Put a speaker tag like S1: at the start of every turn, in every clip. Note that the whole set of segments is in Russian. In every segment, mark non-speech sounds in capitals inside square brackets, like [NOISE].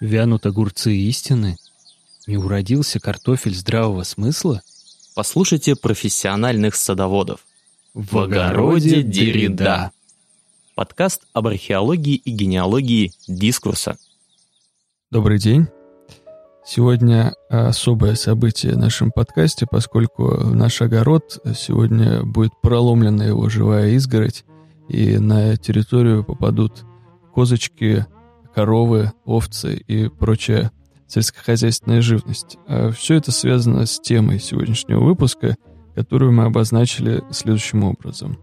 S1: Вянут огурцы истины? Не уродился картофель здравого смысла?
S2: Послушайте профессиональных садоводов.
S1: В огороде Деррида.
S2: Подкаст об археологии и генеалогии дискурса.
S3: Добрый день. Сегодня особое событие в нашем подкасте, поскольку наш огород сегодня будет проломлена его живая изгородь, и на территорию попадут козочки, коровы, овцы и прочая сельскохозяйственная живность. А все это связано с темой сегодняшнего выпуска, которую мы обозначили следующим образом.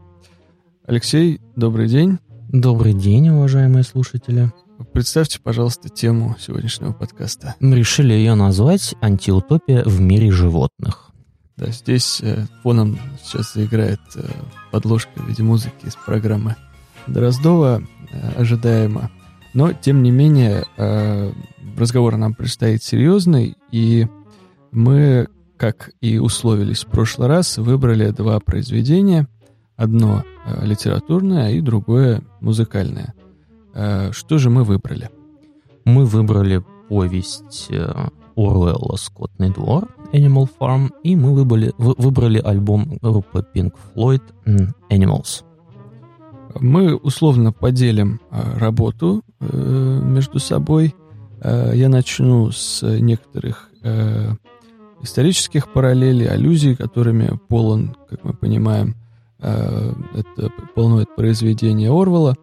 S3: Алексей, добрый день.
S4: Добрый день, уважаемые слушатели.
S3: Представьте, пожалуйста, тему сегодняшнего подкаста.
S4: Мы решили ее назвать «Антиутопия в мире животных».
S3: Да, здесь э, фоном сейчас заиграет э, подложка в виде музыки из программы Дроздова э, ожидаемо. Но, тем не менее, э, разговор нам предстоит серьезный, и мы, как и условились в прошлый раз, выбрали два произведения. Одно э, литературное и другое музыкальное. Э, что же мы выбрали?
S4: Мы выбрали повесть Оруэлла «Скотный двор» Animal Farm, и мы выбрали, вы, выбрали альбом группы Pink Floyd Animals.
S3: Мы условно поделим работу между собой. Э, я начну с некоторых исторических параллелей, аллюзий, которыми полон, как мы понимаем, это полное произведение Орвала.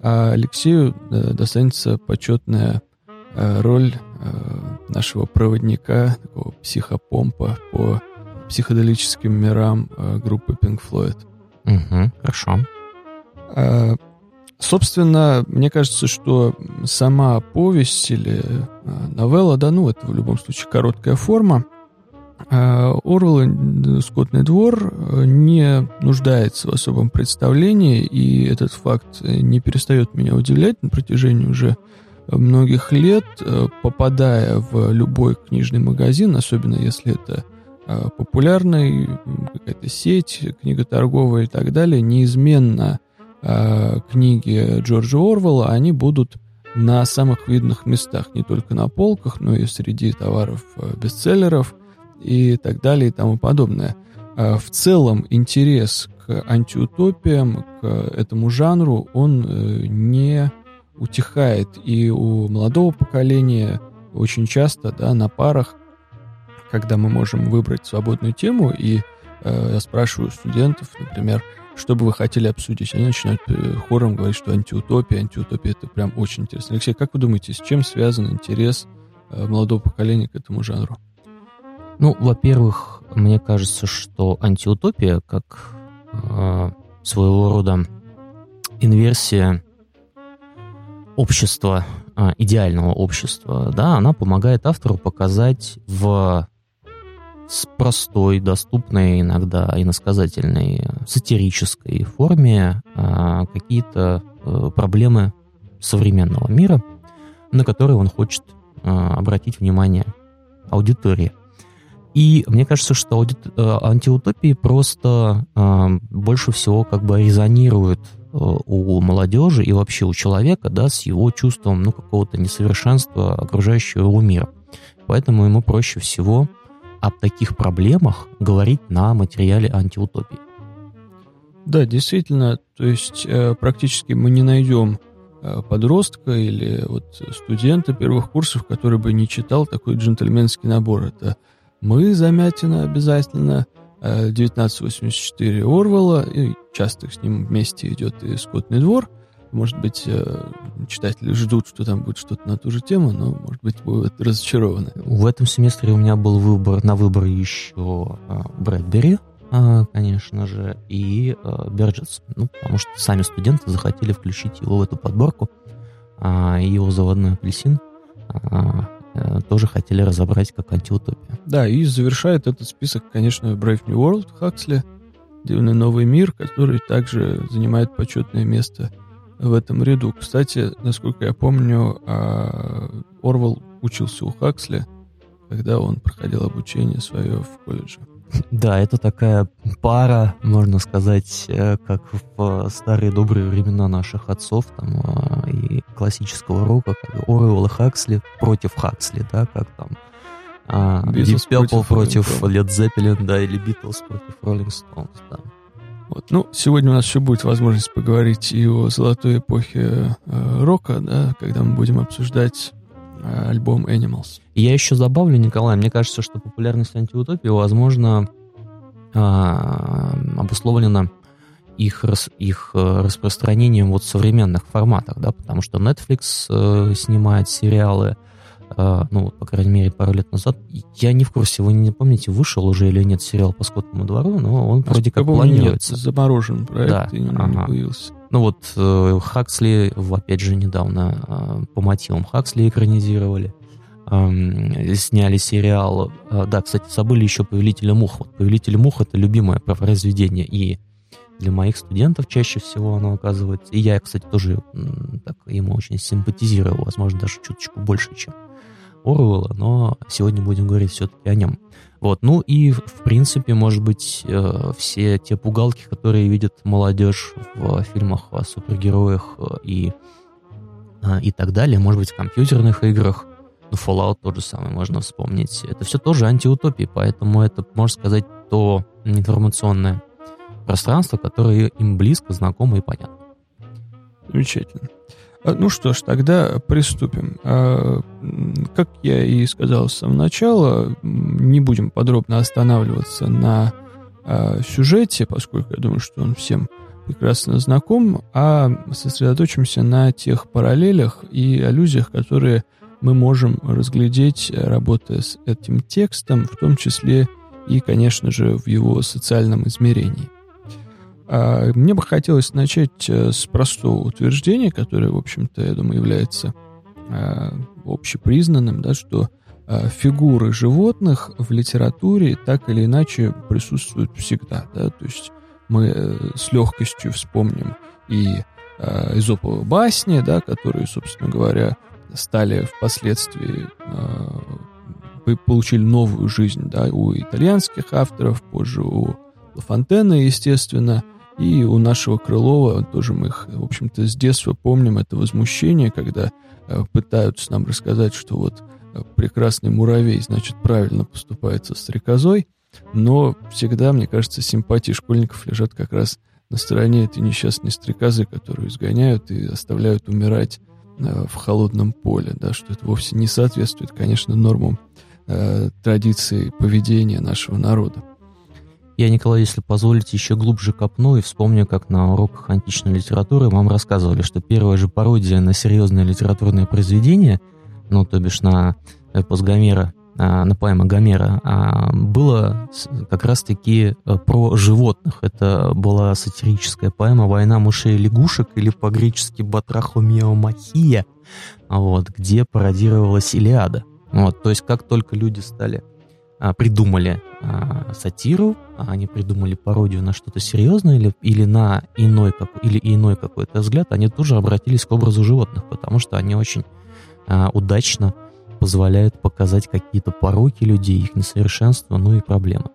S3: А Алексею достанется почетная роль нашего проводника, такого психопомпа по психоделическим мирам группы Pink Floyd.
S4: Угу, хорошо.
S3: Собственно, мне кажется, что сама повесть или а, новелла, да, ну, это в любом случае короткая форма, а, Орвелл «Скотный двор» не нуждается в особом представлении, и этот факт не перестает меня удивлять. На протяжении уже многих лет, попадая в любой книжный магазин, особенно если это популярный, какая-то сеть, книга торговая и так далее, неизменно э, книги Джорджа Орвелла, они будут на самых видных местах, не только на полках, но и среди товаров э, бестселлеров и так далее и тому подобное. Э, в целом интерес к антиутопиям, к этому жанру, он не утихает. И у молодого поколения очень часто да, на парах, когда мы можем выбрать свободную тему, и э, я спрашиваю студентов, например, что бы вы хотели обсудить? Они начинают э, хором говорить, что антиутопия, антиутопия — это прям очень интересно. Алексей, как вы думаете, с чем связан интерес э, молодого поколения к этому жанру?
S4: Ну, во-первых, мне кажется, что антиутопия, как э, своего рода инверсия общества, э, идеального общества, да, она помогает автору показать в с простой, доступной иногда иносказательной, сатирической форме а, какие-то а, проблемы современного мира, на которые он хочет а, обратить внимание аудитории. И мне кажется, что аудит... антиутопии просто больше всего как бы резонируют у молодежи и вообще у человека, да, с его чувством, ну, какого-то несовершенства окружающего его мира. Поэтому ему проще всего об таких проблемах говорить на материале антиутопии.
S3: Да, действительно, то есть э, практически мы не найдем э, подростка или вот студента первых курсов, который бы не читал такой джентльменский набор. Это «Мы», Замятина обязательно, э, 1984 Орвелла, и часто с ним вместе идет и «Скотный двор», может быть, э, читатели ждут, что там будет что-то на ту же тему, но, может быть, будут разочарованы.
S4: В этом семестре у меня был выбор на выбор еще э, Брэдбери, э, конечно же, и Берджетс. Ну, потому что сами студенты захотели включить его в эту подборку. И его заводной апельсин тоже хотели разобрать как антиутопия.
S3: Да, и завершает этот список, конечно, Brave New World Хаксли, Дивный новый мир, который также занимает почетное место в этом ряду. Кстати, насколько я помню, а, Орвал учился у Хаксли, когда он проходил обучение свое в колледже.
S4: Да, это такая пара, можно сказать, э, как в старые добрые времена наших отцов там, э, и классического рока, как Оруэлл и Хаксли против Хаксли, да, как там Deep Purple против Led Zeppelin, да, или Beatles против Rolling Stones, да.
S3: Вот. Ну, сегодня у нас еще будет возможность поговорить и о золотой эпохе э, рока, да, когда мы будем обсуждать э, альбом Animals.
S4: Я еще добавлю, Николай, мне кажется, что популярность антиутопии, возможно, э, обусловлена их, рас, их э, распространением вот в современных форматах, да, потому что Netflix э, снимает сериалы, ну, по крайней мере, пару лет назад. Я не в курсе, вы не помните, вышел уже или нет сериал по Скотному двору, но он а вроде как планируется.
S3: Нет, заморожен проект, да, и ага. не появился.
S4: Ну вот э, Хаксли, опять же, недавно э, по мотивам Хаксли экранизировали. Э, сняли сериал. Э, да, кстати, забыли еще «Повелителя мух». Вот «Повелитель мух» — это любимое произведение и для моих студентов чаще всего оно оказывается. И я, кстати, тоже так, ему очень симпатизировал, возможно, даже чуточку больше, чем Оруэлла, но сегодня будем говорить все-таки о нем. Вот, ну и, в принципе, может быть, э, все те пугалки, которые видят молодежь в фильмах о супергероях э, и, э, и так далее, может быть, в компьютерных играх, ну, Fallout тот же самый можно вспомнить. Это все тоже антиутопии, поэтому это, можно сказать, то информационное пространство, которое им близко, знакомо и понятно.
S3: Замечательно. А, ну что ж, тогда приступим. А, как я и сказал с самого начала, не будем подробно останавливаться на а, сюжете, поскольку я думаю, что он всем прекрасно знаком, а сосредоточимся на тех параллелях и аллюзиях, которые мы можем разглядеть, работая с этим текстом, в том числе и, конечно же, в его социальном измерении. А, мне бы хотелось начать э, с простого утверждения, которое, в общем-то, я думаю, является а, общепризнанным, да, что а, фигуры животных в литературе так или иначе присутствуют всегда. Да? То есть мы э, с легкостью вспомним и Изоповы басни, да, которые, собственно говоря, стали впоследствии получили новую жизнь да, у итальянских авторов, позже у Фонтена, естественно – и у нашего Крылова тоже мы их, в общем-то, с детства помним это возмущение, когда э, пытаются нам рассказать, что вот э, прекрасный муравей, значит, правильно поступает со стрекозой, но всегда, мне кажется, симпатии школьников лежат как раз на стороне этой несчастной стрекозы, которую изгоняют и оставляют умирать э, в холодном поле, да, что это вовсе не соответствует, конечно, нормам э, традиции поведения нашего народа.
S4: Я, Николай, если позволите, еще глубже копну и вспомню, как на уроках античной литературы вам рассказывали, что первая же пародия на серьезное литературное произведение, ну, то бишь на эпос Гомера, а, на поэма Гомера, а, было как раз-таки э, про животных. Это была сатирическая поэма «Война мышей и лягушек» или по-гречески «Батрахомиомахия», вот, где пародировалась Илиада. Вот, то есть как только люди стали придумали а, сатиру, а они придумали пародию на что-то серьезное или, или на иной, как, или иной какой-то взгляд, они тоже обратились к образу животных, потому что они очень а, удачно позволяют показать какие-то пороки людей, их несовершенство, ну и проблемы.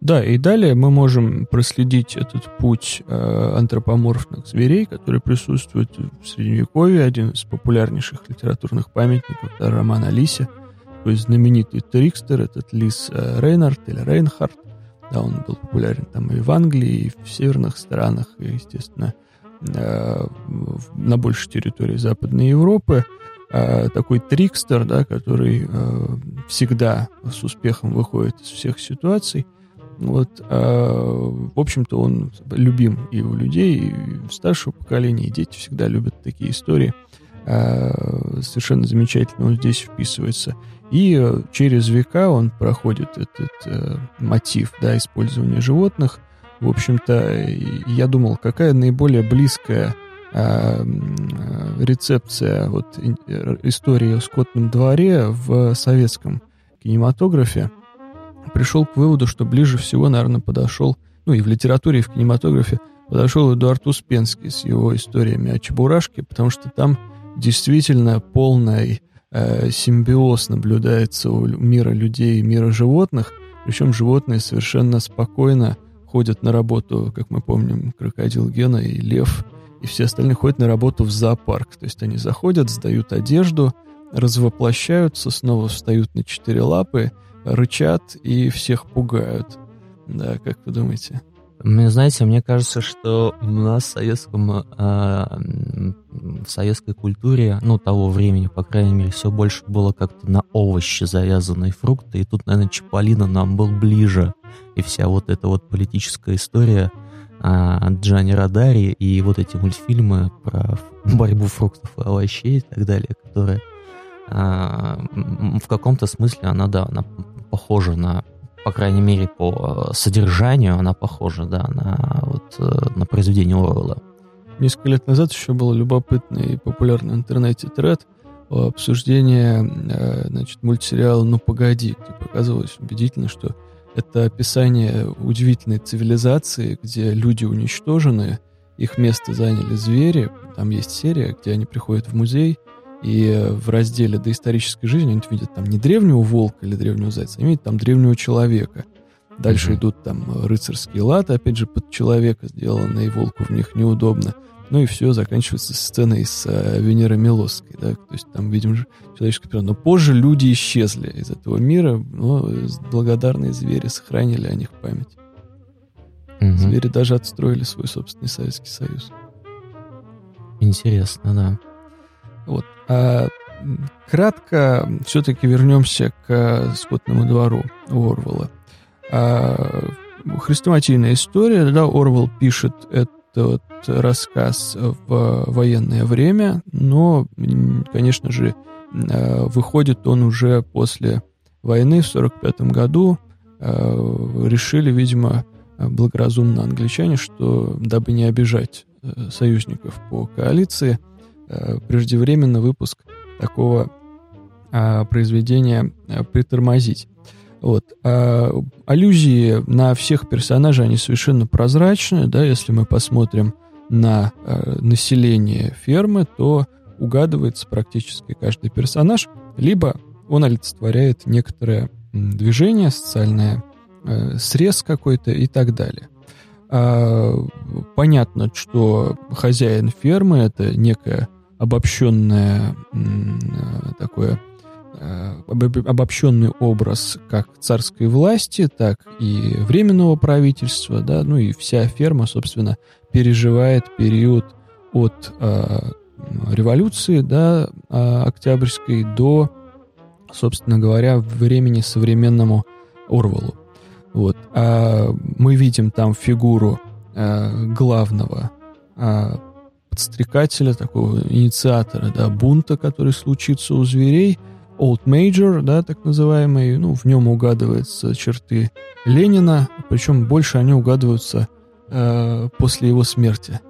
S3: Да, и далее мы можем проследить этот путь э, антропоморфных зверей, который присутствует в Средневековье, один из популярнейших литературных памятников, это роман Алисе, то есть знаменитый Трикстер, этот Лис э, Рейнард или Рейнхард, да, он был популярен там и в Англии, и в северных странах, и, естественно, э, на большей территории Западной Европы. Э, такой трикстер, да, который всегда с успехом выходит из всех ситуаций. Вот, в общем-то, он любим и у людей, и у старшего поколения, и дети всегда любят такие истории. Совершенно замечательно он здесь вписывается. И через века он проходит этот э, мотив да, использования животных. В общем-то, я думал, какая наиболее близкая э, рецепция вот, э, истории о скотном дворе в советском кинематографе. Пришел к выводу, что ближе всего, наверное, подошел, ну и в литературе, и в кинематографе, подошел Эдуард Успенский с его историями о Чебурашке, потому что там действительно полная Э, симбиоз наблюдается у мира людей и мира животных, Причем животные совершенно спокойно ходят на работу, как мы помним, крокодил Гена и лев, и все остальные ходят на работу в зоопарк. То есть они заходят, сдают одежду, развоплощаются, снова встают на четыре лапы, рычат и всех пугают. Да, как вы думаете?
S4: Мне, знаете, мне кажется, что у нас в советском, э, в советской культуре, ну, того времени, по крайней мере, все больше было как-то на овощи завязанные фрукты, и тут, наверное, Чаполина нам был ближе, и вся вот эта вот политическая история э, Джани Радари и вот эти мультфильмы про борьбу фруктов и овощей и так далее, которые э, в каком-то смысле она, да, она похожа на по крайней мере, по содержанию она похожа, да, на, вот, э, на произведение Оруэлла.
S3: Несколько лет назад еще был любопытный и популярный в интернете тред э, значит, мультсериала «Ну погоди», где показывалось убедительно, что это описание удивительной цивилизации, где люди уничтожены, их место заняли звери. Там есть серия, где они приходят в музей, и в разделе доисторической жизни они видят там не древнего волка или древнего зайца, они видят там древнего человека. Дальше mm-hmm. идут там рыцарские латы, опять же, под человека сделанные, и волку в них неудобно. Ну и все, заканчивается сценой с э, Венерой Милосской, да, то есть там, видим, человеческая природа. Но позже люди исчезли из этого мира, но благодарные звери сохранили о них память. Mm-hmm. Звери даже отстроили свой собственный Советский Союз.
S4: Интересно, да.
S3: Вот. А, кратко все-таки вернемся к скотному двору Орвелла. А, хрестоматийная история, да, Орвел пишет этот рассказ в военное время, но, конечно же, а, выходит он уже после войны в 1945 году. А, решили, видимо, благоразумно англичане, что дабы не обижать э, союзников по коалиции – Э, преждевременно выпуск такого а, произведения а, притормозить. Вот. А, аллюзии на всех персонажей, они совершенно прозрачны, да, если мы посмотрим на а, население фермы, то угадывается практически каждый персонаж, либо он олицетворяет некоторое движение, социальное э, срез какой-то и так далее. А, понятно, что хозяин фермы это некая обобщенное такое э, обобщенный образ как царской власти, так и временного правительства, да, ну и вся ферма, собственно, переживает период от э, революции, да, э, октябрьской до, собственно говоря, времени современному Орвалу. Вот. А мы видим там фигуру э, главного э, подстрекателя, такого инициатора, да, бунта, который случится у зверей, Old Major, да, так называемый, ну, в нем угадываются черты Ленина, причем больше они угадываются э, после его смерти.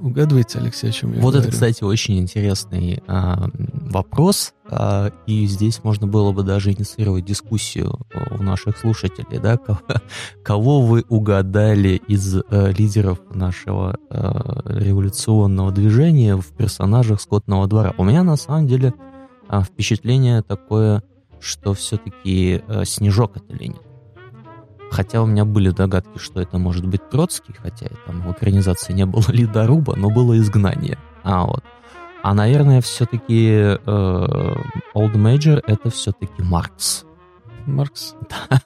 S3: Угадываете, Алексей, о чем я
S4: Вот
S3: говорю?
S4: это, кстати, очень интересный а, вопрос, а, и здесь можно было бы даже инициировать дискуссию у наших слушателей, да, кого, [LAUGHS] кого вы угадали из а, лидеров нашего а, революционного движения в персонажах Скотного двора. У меня на самом деле а, впечатление такое, что все-таки а, Снежок это Ленин. Хотя у меня были догадки, что это может быть Троцкий, хотя там в экранизации не было [LAUGHS] ледоруба, но было изгнание. А вот. А, наверное, все-таки э, Old Major это все-таки Маркс.
S3: Маркс? [LAUGHS]
S4: Да,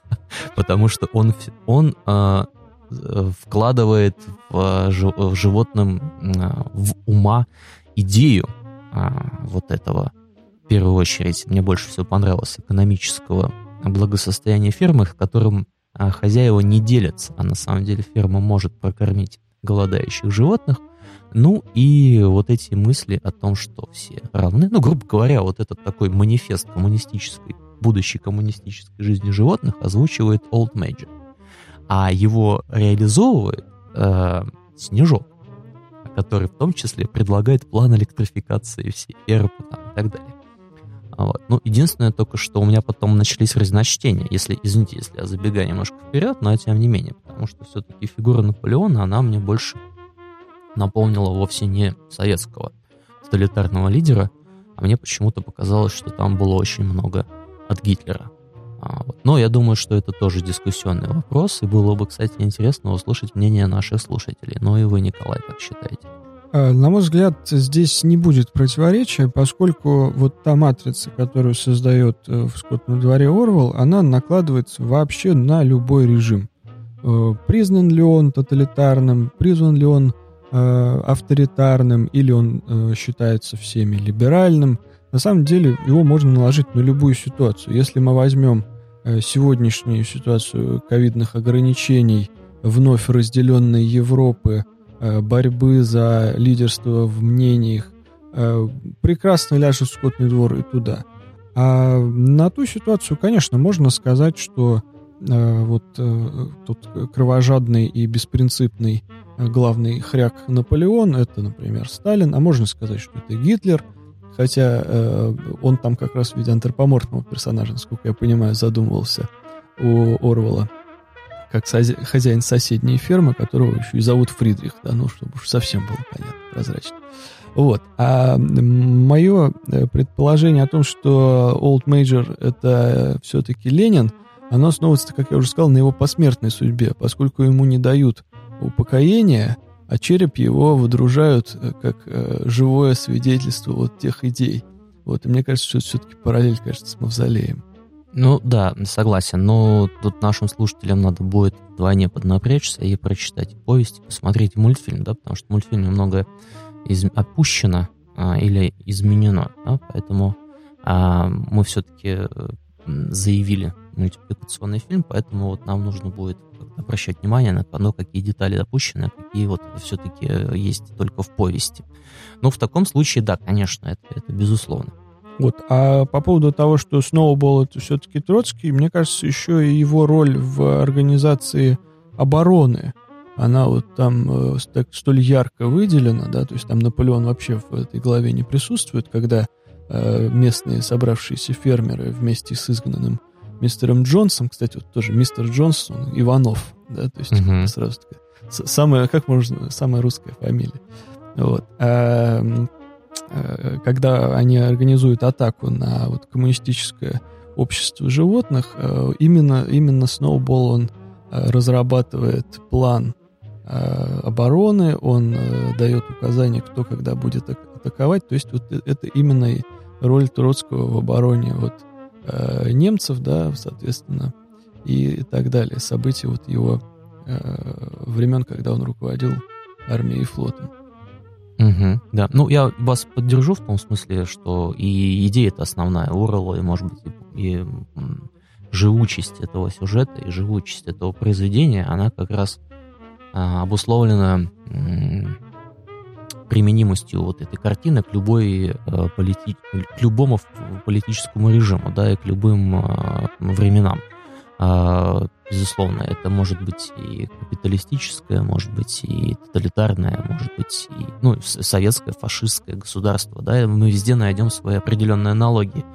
S4: потому что он, он э, вкладывает в, в животным, э, в ума идею э, вот этого, в первую очередь, мне больше всего понравилось, экономического благосостояния фермы, которым а хозяева не делятся, а на самом деле ферма может прокормить голодающих животных. Ну и вот эти мысли о том, что все равны, ну, грубо говоря, вот этот такой манифест коммунистической, будущей коммунистической жизни животных озвучивает Old Major. А его реализовывает э, Снежок, который в том числе предлагает план электрификации всей фермы и так далее. Вот. Ну, единственное только, что у меня потом начались разночтения, если, извините, если я забегаю немножко вперед, но тем не менее, потому что все-таки фигура Наполеона, она мне больше напомнила вовсе не советского тоталитарного лидера, а мне почему-то показалось, что там было очень много от Гитлера. А. Но я думаю, что это тоже дискуссионный вопрос, и было бы, кстати, интересно услышать мнение наших слушателей. Ну и вы, Николай, как считаете?
S3: А, на мой взгляд, здесь не будет противоречия, поскольку вот та матрица, которую создает э, в «Скотном дворе» Орвал, она накладывается вообще на любой режим. Э, признан ли он тоталитарным, признан ли он э, авторитарным, или он считается всеми либеральным. На самом деле его можно наложить на любую ситуацию. Если мы возьмем сегодняшнюю ситуацию ковидных ограничений вновь разделенной Европы – Э, борьбы за лидерство в мнениях, э, прекрасно ляжет скотный двор и туда. А на ту ситуацию, конечно, можно сказать, что э, вот тот кровожадный и беспринципный главный хряк Наполеон, это, например, Сталин, а можно сказать, что это Гитлер, хотя он там как раз в виде антропоморфного персонажа, насколько я понимаю, задумывался у Орвала как хозяин соседней фермы, которого еще и зовут Фридрих, да, ну, чтобы уж совсем было понятно, прозрачно. Вот. А мое э, предположение о том, что Old Major — это все-таки Ленин, оно основывается, как я уже сказал, на его посмертной судьбе, поскольку ему не дают упокоения, а череп его выдружают э, как э, живое свидетельство вот тех идей. Вот, и мне кажется, что это все-таки параллель, кажется, с мавзолеем.
S4: Ну да, согласен, но тут нашим слушателям надо будет вдвойне поднапрячься и прочитать повесть, посмотреть мультфильм, да, потому что в мультфильме многое из... опущено а, или изменено, да, поэтому а, мы все-таки заявили мультипликационный фильм, поэтому вот нам нужно будет обращать внимание на то, какие детали допущены, а какие вот все-таки есть только в повести. Ну, в таком случае, да, конечно, это, это безусловно.
S3: Вот. А по поводу того, что Сноубол это все-таки Троцкий, мне кажется, еще и его роль в организации обороны, она вот там э, так, столь ярко выделена, да, то есть там Наполеон вообще в этой главе не присутствует, когда э, местные собравшиеся фермеры вместе с изгнанным мистером Джонсом, кстати, вот тоже мистер Джонсон, Иванов, да, то есть uh-huh. сразу такая, самая, как можно, самая русская фамилия. Вот. А, когда они организуют атаку на вот коммунистическое общество животных, э, именно, именно Сноубол, он э, разрабатывает план обороны, он дает указания, кто когда будет атаковать. То есть вот это именно роль Троцкого в обороне вот немцев, да, соответственно, и так далее. События вот его времен, когда он руководил армией и флотом.
S4: Угу, да, ну я вас поддержу в том смысле, что и идея это основная Орла, и, может быть, и, и живучесть этого сюжета, и живучесть этого произведения, она как раз а, обусловлена м, применимостью вот этой картины к любой а, полити... к любому политическому режиму, да, и к любым а, временам. А, безусловно, это может быть и капиталистическое, может быть и тоталитарное, может быть и ну, советское, фашистское государство. Да, мы везде найдем свои определенные аналогии.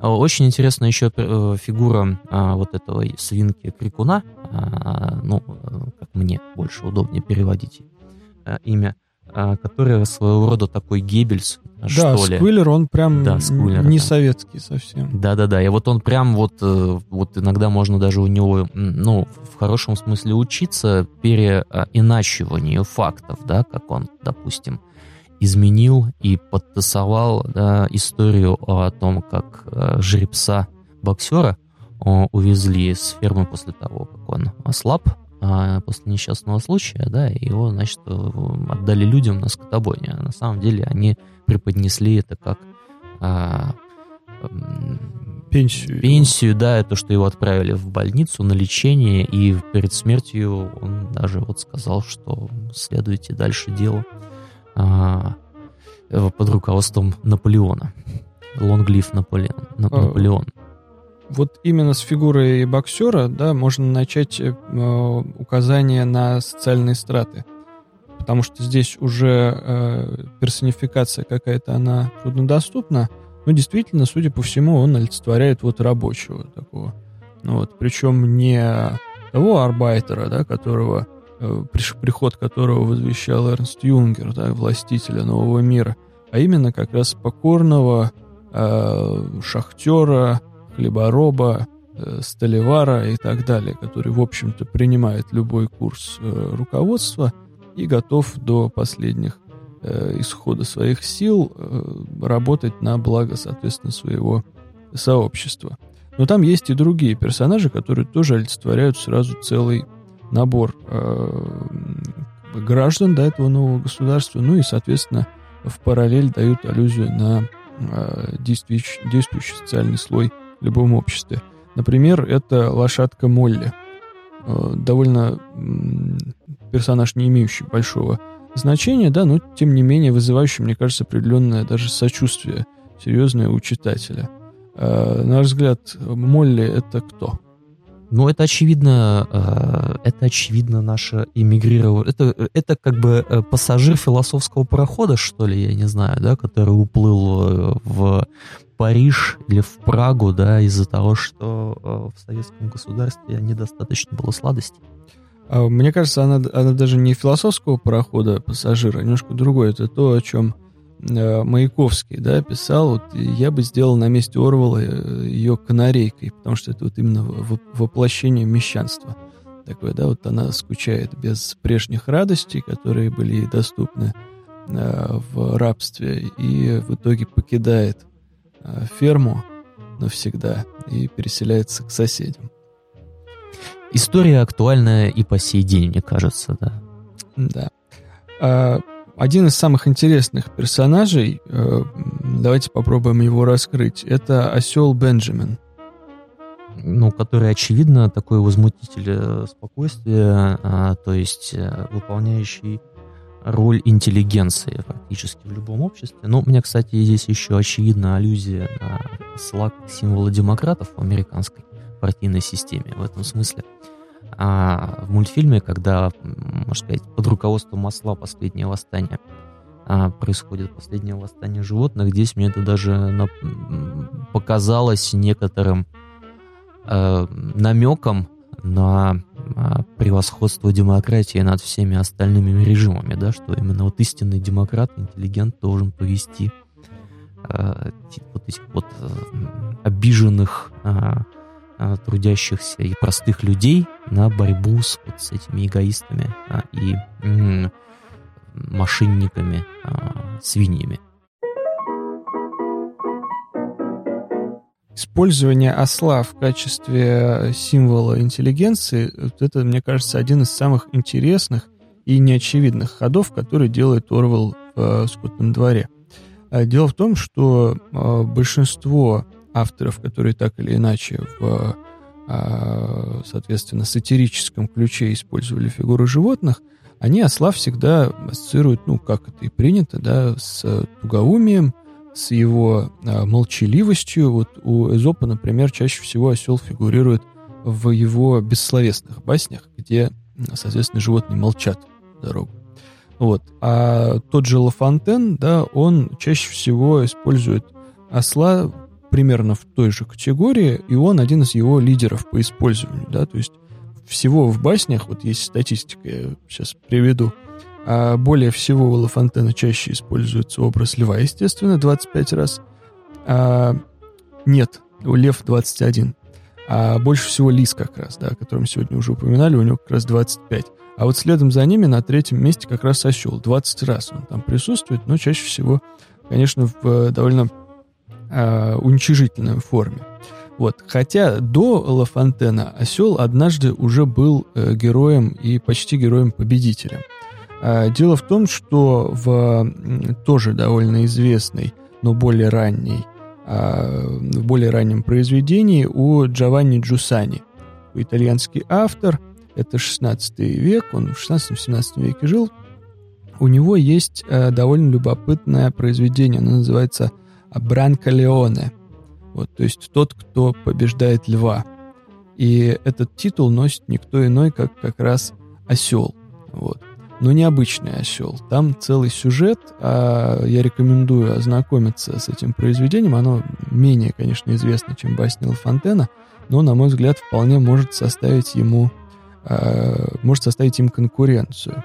S4: А, очень интересна еще э, фигура а, вот этого свинки Крикуна, ну, э, как мне больше удобнее переводить э, имя, а, который своего рода такой Геббельс,
S3: да, что ли. Сквиллер, он прям да, Сквиллер, не да. советский совсем.
S4: Да-да-да, и вот он прям вот, э, вот иногда можно даже у него, ну, в хорошем смысле учиться переиначиванию фактов, да, как он, допустим, изменил и подтасовал да, историю о том, как э, жеребца боксера увезли с фермы после того, как он ослаб, а, после несчастного случая, да, его, значит, отдали людям на скотобойне. А на самом деле они преподнесли это как а,
S3: пенсию.
S4: Пенсию, да, то, что его отправили в больницу на лечение, и перед смертью он даже вот сказал, что следуйте дальше делу а, под руководством Наполеона. Лонглиф Наполеон. А, Наполеон
S3: вот именно с фигурой боксера, да, можно начать э, указание на социальные страты. Потому что здесь уже э, персонификация какая-то, она труднодоступна. Но действительно, судя по всему, он олицетворяет вот рабочего такого. Ну вот, причем не того арбайтера, да, которого, э, приход которого возвещал Эрнст Юнгер, да, властителя нового мира, а именно как раз покорного э, шахтера, хлебороба, э, Столивара и так далее, который, в общем-то, принимает любой курс э, руководства и готов до последних э, исхода своих сил работать на благо, соответственно, своего сообщества. Но там есть и другие персонажи, которые тоже олицетворяют сразу целый набор граждан до этого нового государства, ну и, соответственно, в параллель дают аллюзию на действующий, действующий социальный слой любом обществе. Например, это лошадка Молли. Э, довольно персонаж, не имеющий большого значения, да, но тем не менее вызывающий, мне кажется, определенное даже сочувствие серьезное у читателя. Э, на ваш взгляд, Молли это кто?
S4: Ну, это очевидно, э, это очевидно наше эмигрирование. Это, это как бы пассажир философского парохода, что ли, я не знаю, да, который уплыл в Париж или в Прагу, да, из-за того, что э, в советском государстве недостаточно было сладостей.
S3: А, мне кажется, она, она даже не философского парохода пассажира, а немножко другое. Это то, о чем э, Маяковский да, писал. Вот я бы сделал на месте Орвала э, ее канарейкой, потому что это вот именно воплощение мещанства. Такое, да, вот она скучает без прежних радостей, которые были ей доступны э, в рабстве, и в итоге покидает Э, ферму навсегда и переселяется к соседям.
S4: История актуальная и по сей день, мне кажется, да.
S3: Да. А, один из самых интересных персонажей, э, давайте попробуем его раскрыть, это осел Бенджамин.
S4: Ну, который, очевидно, такой возмутитель э, спокойствия, а, то есть выполняющий роль интеллигенции фактически в любом обществе. Ну, у меня, кстати, здесь еще очевидна аллюзия на слаг символа демократов в американской партийной системе. В этом смысле а, в мультфильме, когда, можно сказать, под руководством масла «Последнее восстание» а, происходит «Последнее восстание животных», здесь мне это даже на, показалось некоторым э, намеком на а, превосходство демократии над всеми остальными режимами, да, что именно вот истинный демократ, интеллигент должен повести э, вот этих вот э, обиженных э, трудящихся и простых людей на борьбу с, вот, с этими эгоистами э, и э, мошенниками, э, свиньями.
S3: Использование осла в качестве символа интеллигенции, вот это, мне кажется, один из самых интересных и неочевидных ходов, который делает Орвел в э, «Скотном дворе». А дело в том, что э, большинство авторов, которые так или иначе в, э, соответственно, сатирическом ключе использовали фигуры животных, они осла всегда ассоциируют, ну, как это и принято, да, с тугоумием, с его э, молчаливостью. Вот у Эзопа, например, чаще всего осел фигурирует в его бессловесных баснях, где, соответственно, животные молчат дорогу. Вот. А тот же Лафонтен, да, он чаще всего использует осла примерно в той же категории, и он один из его лидеров по использованию, да, то есть всего в баснях, вот есть статистика, я сейчас приведу, а более всего у Лафонтена чаще используется образ льва, естественно, 25 раз. А, нет, у лев 21. А больше всего лис как раз, да, о котором сегодня уже упоминали, у него как раз 25. А вот следом за ними на третьем месте как раз осел. 20 раз он там присутствует, но чаще всего, конечно, в э, довольно э, уничижительной форме. Вот. Хотя до Лафонтена осел однажды уже был э, героем и почти героем-победителем. А, дело в том, что в тоже довольно известной, но более ранней, а, в более раннем произведении у Джованни Джусани, итальянский автор, это 16 век, он в 16-17 веке жил, у него есть а, довольно любопытное произведение, оно называется «Бранко Леоне», вот, то есть «Тот, кто побеждает льва». И этот титул носит никто иной, как как раз осел. Вот но необычный осел. Там целый сюжет, а я рекомендую ознакомиться с этим произведением. Оно менее, конечно, известно, чем басни Фонтена, но, на мой взгляд, вполне может составить ему, а, может составить им конкуренцию.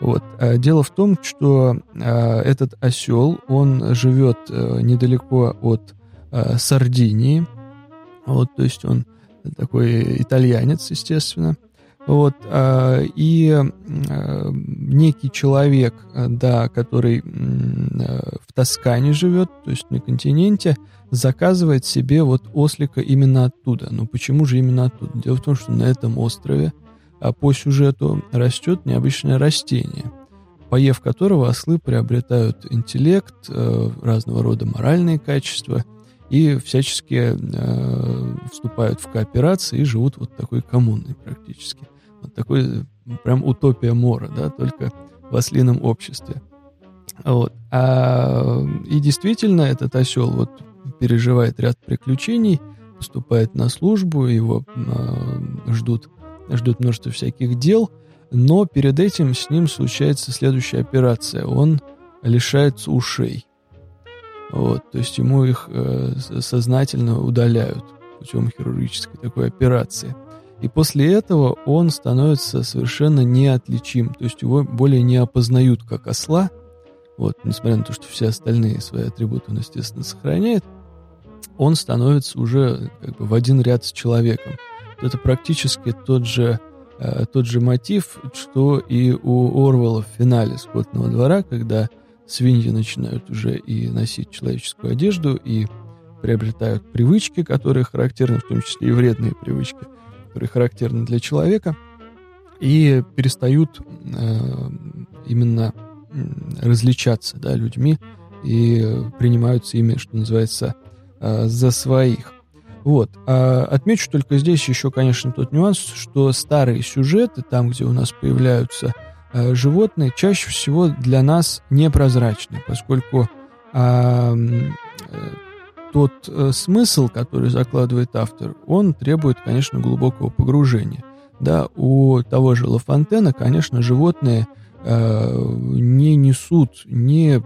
S3: Вот. А дело в том, что а, этот осел, он живет а, недалеко от а, Сардинии, вот, то есть он такой итальянец, естественно. Вот, и некий человек, да, который в Тоскане живет, то есть на континенте, заказывает себе вот ослика именно оттуда. Но почему же именно оттуда? Дело в том, что на этом острове по сюжету растет необычное растение, поев которого ослы приобретают интеллект, э, разного рода моральные качества и всячески э, вступают в кооперации и живут вот такой коммунной практически. Вот такой прям утопия Мора, да, только в ослином обществе. Вот. А, и действительно, этот осел вот переживает ряд приключений, поступает на службу, его э, ждут, ждут множество всяких дел, но перед этим с ним случается следующая операция. Он лишается ушей. Вот, то есть ему их э, сознательно удаляют путем хирургической такой операции. И после этого он становится совершенно неотличим, то есть его более не опознают как осла, вот, несмотря на то, что все остальные свои атрибуты он, естественно, сохраняет, он становится уже как бы в один ряд с человеком. Это практически тот же, э, тот же мотив, что и у Орвелла в финале «Скотного двора», когда свиньи начинают уже и носить человеческую одежду, и приобретают привычки, которые характерны, в том числе и вредные привычки, которые характерны для человека, и перестают э, именно различаться да, людьми и принимаются ими, что называется, э, за своих. Вот. А отмечу только здесь еще, конечно, тот нюанс, что старые сюжеты, там, где у нас появляются э, животные, чаще всего для нас непрозрачны, поскольку э, тот э, смысл, который закладывает автор, он требует, конечно, глубокого погружения. Да, у того же Лафонтена, конечно, животные э, не несут ни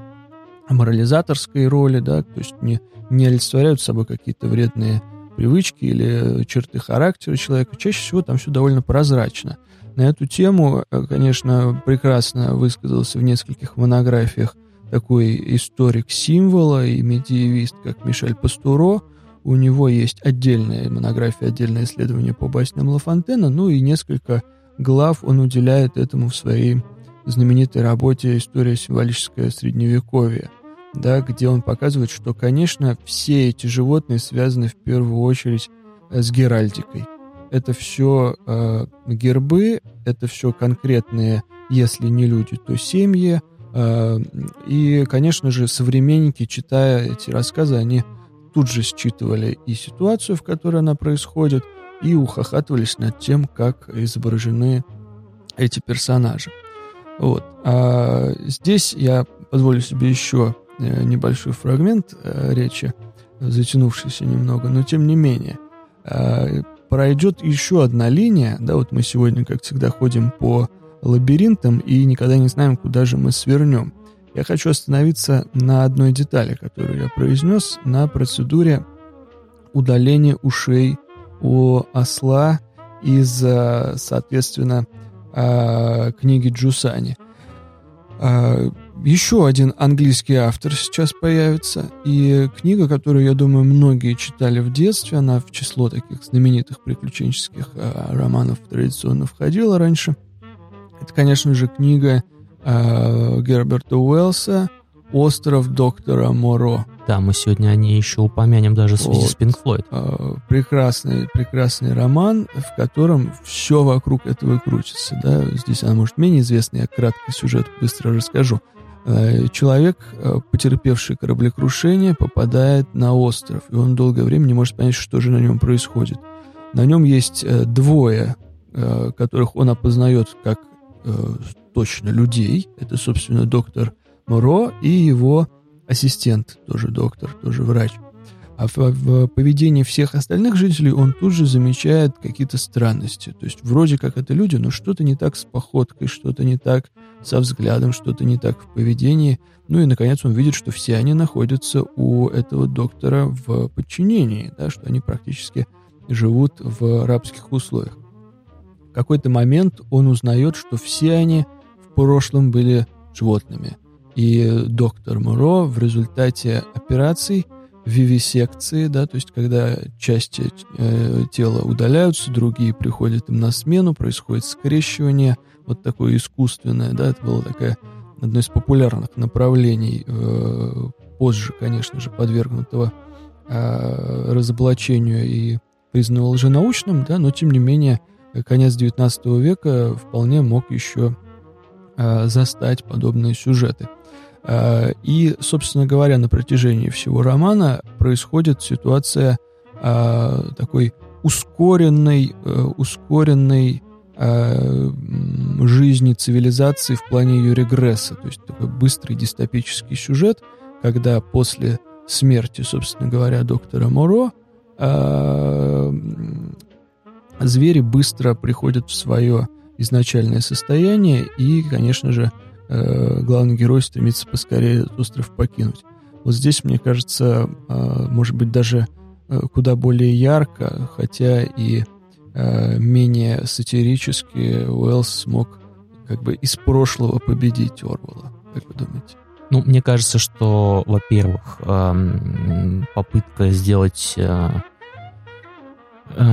S3: морализаторской роли, да, то есть не, не олицетворяют собой какие-то вредные привычки или черты характера человека. Чаще всего там все довольно прозрачно. На эту тему, э, конечно, прекрасно высказался в нескольких монографиях такой историк символа и медиевист, как Мишель Пастуро. У него есть отдельная монография, отдельное исследование по басням Лафонтена, ну и несколько глав он уделяет этому в своей знаменитой работе «История символическое средневековье», да, где он показывает, что, конечно, все эти животные связаны в первую очередь э, с геральдикой. Это все э, гербы, это все конкретные, если не люди, то семьи. Э, и, конечно же, современники, читая эти рассказы, они тут же считывали и ситуацию, в которой она происходит, и ухахатывались над тем, как изображены эти персонажи. Вот. А здесь я позволю себе еще небольшой фрагмент э, речи, затянувшийся немного, но тем не менее. А, пройдет еще одна линия, да, вот мы сегодня, как всегда, ходим по лабиринтам и никогда не знаем, куда же мы свернем. Я хочу остановиться на одной детали, которую я произнес, на процедуре удаления ушей у осла из, э, соответственно, э, книги Джусани. Э, еще один английский автор сейчас появится, и книга, которую, я думаю, многие читали в детстве, она в число таких знаменитых приключенческих э, романов традиционно входила раньше. Это, конечно же, книга э, Герберта Уэллса «Остров доктора Моро».
S4: Да, мы сегодня о ней еще упомянем даже в связи вот. с Пинк Флойд.
S3: Прекрасный, прекрасный роман, в котором все вокруг этого крутится. Да? Здесь она, может, менее известна, я кратко сюжет быстро расскажу. Э, человек, э, потерпевший кораблекрушение, попадает на остров, и он долгое время не может понять, что же на нем происходит. На нем есть э, двое, э, которых он опознает как э, точно людей. Это, собственно, доктор Моро и его ассистент, тоже доктор, тоже врач. А в, в поведении всех остальных жителей он тут же замечает какие-то странности. То есть вроде как это люди, но что-то не так с походкой, что-то не так со взглядом, что-то не так в поведении. Ну и, наконец, он видит, что все они находятся у этого доктора в подчинении, да, что они практически живут в рабских условиях. В какой-то момент он узнает, что все они в прошлом были животными – и доктор Муро в результате операций вивисекции, да, то есть когда части э, тела удаляются, другие приходят им на смену, происходит скрещивание, вот такое искусственное, да, это было такое одно из популярных направлений, э, позже, конечно же, подвергнутого э, разоблачению и признанного лженаучным, да, но тем не менее конец XIX века вполне мог еще э, застать подобные сюжеты. Э, и, собственно говоря, на протяжении всего романа происходит ситуация э, такой ускоренной, э, ускоренной э, жизни цивилизации в плане ее регресса. То есть такой быстрый дистопический сюжет, когда после смерти, собственно говоря, доктора Моро, звери быстро приходят в свое изначальное состояние, и, конечно же, э, главный герой стремится поскорее остров покинуть. Вот здесь, мне кажется, э, может быть, даже э, куда более ярко, хотя и менее сатирически Уэллс смог как бы из прошлого победить Орвала. Как вы думаете?
S4: Ну, мне кажется, что, во-первых, эм, попытка сделать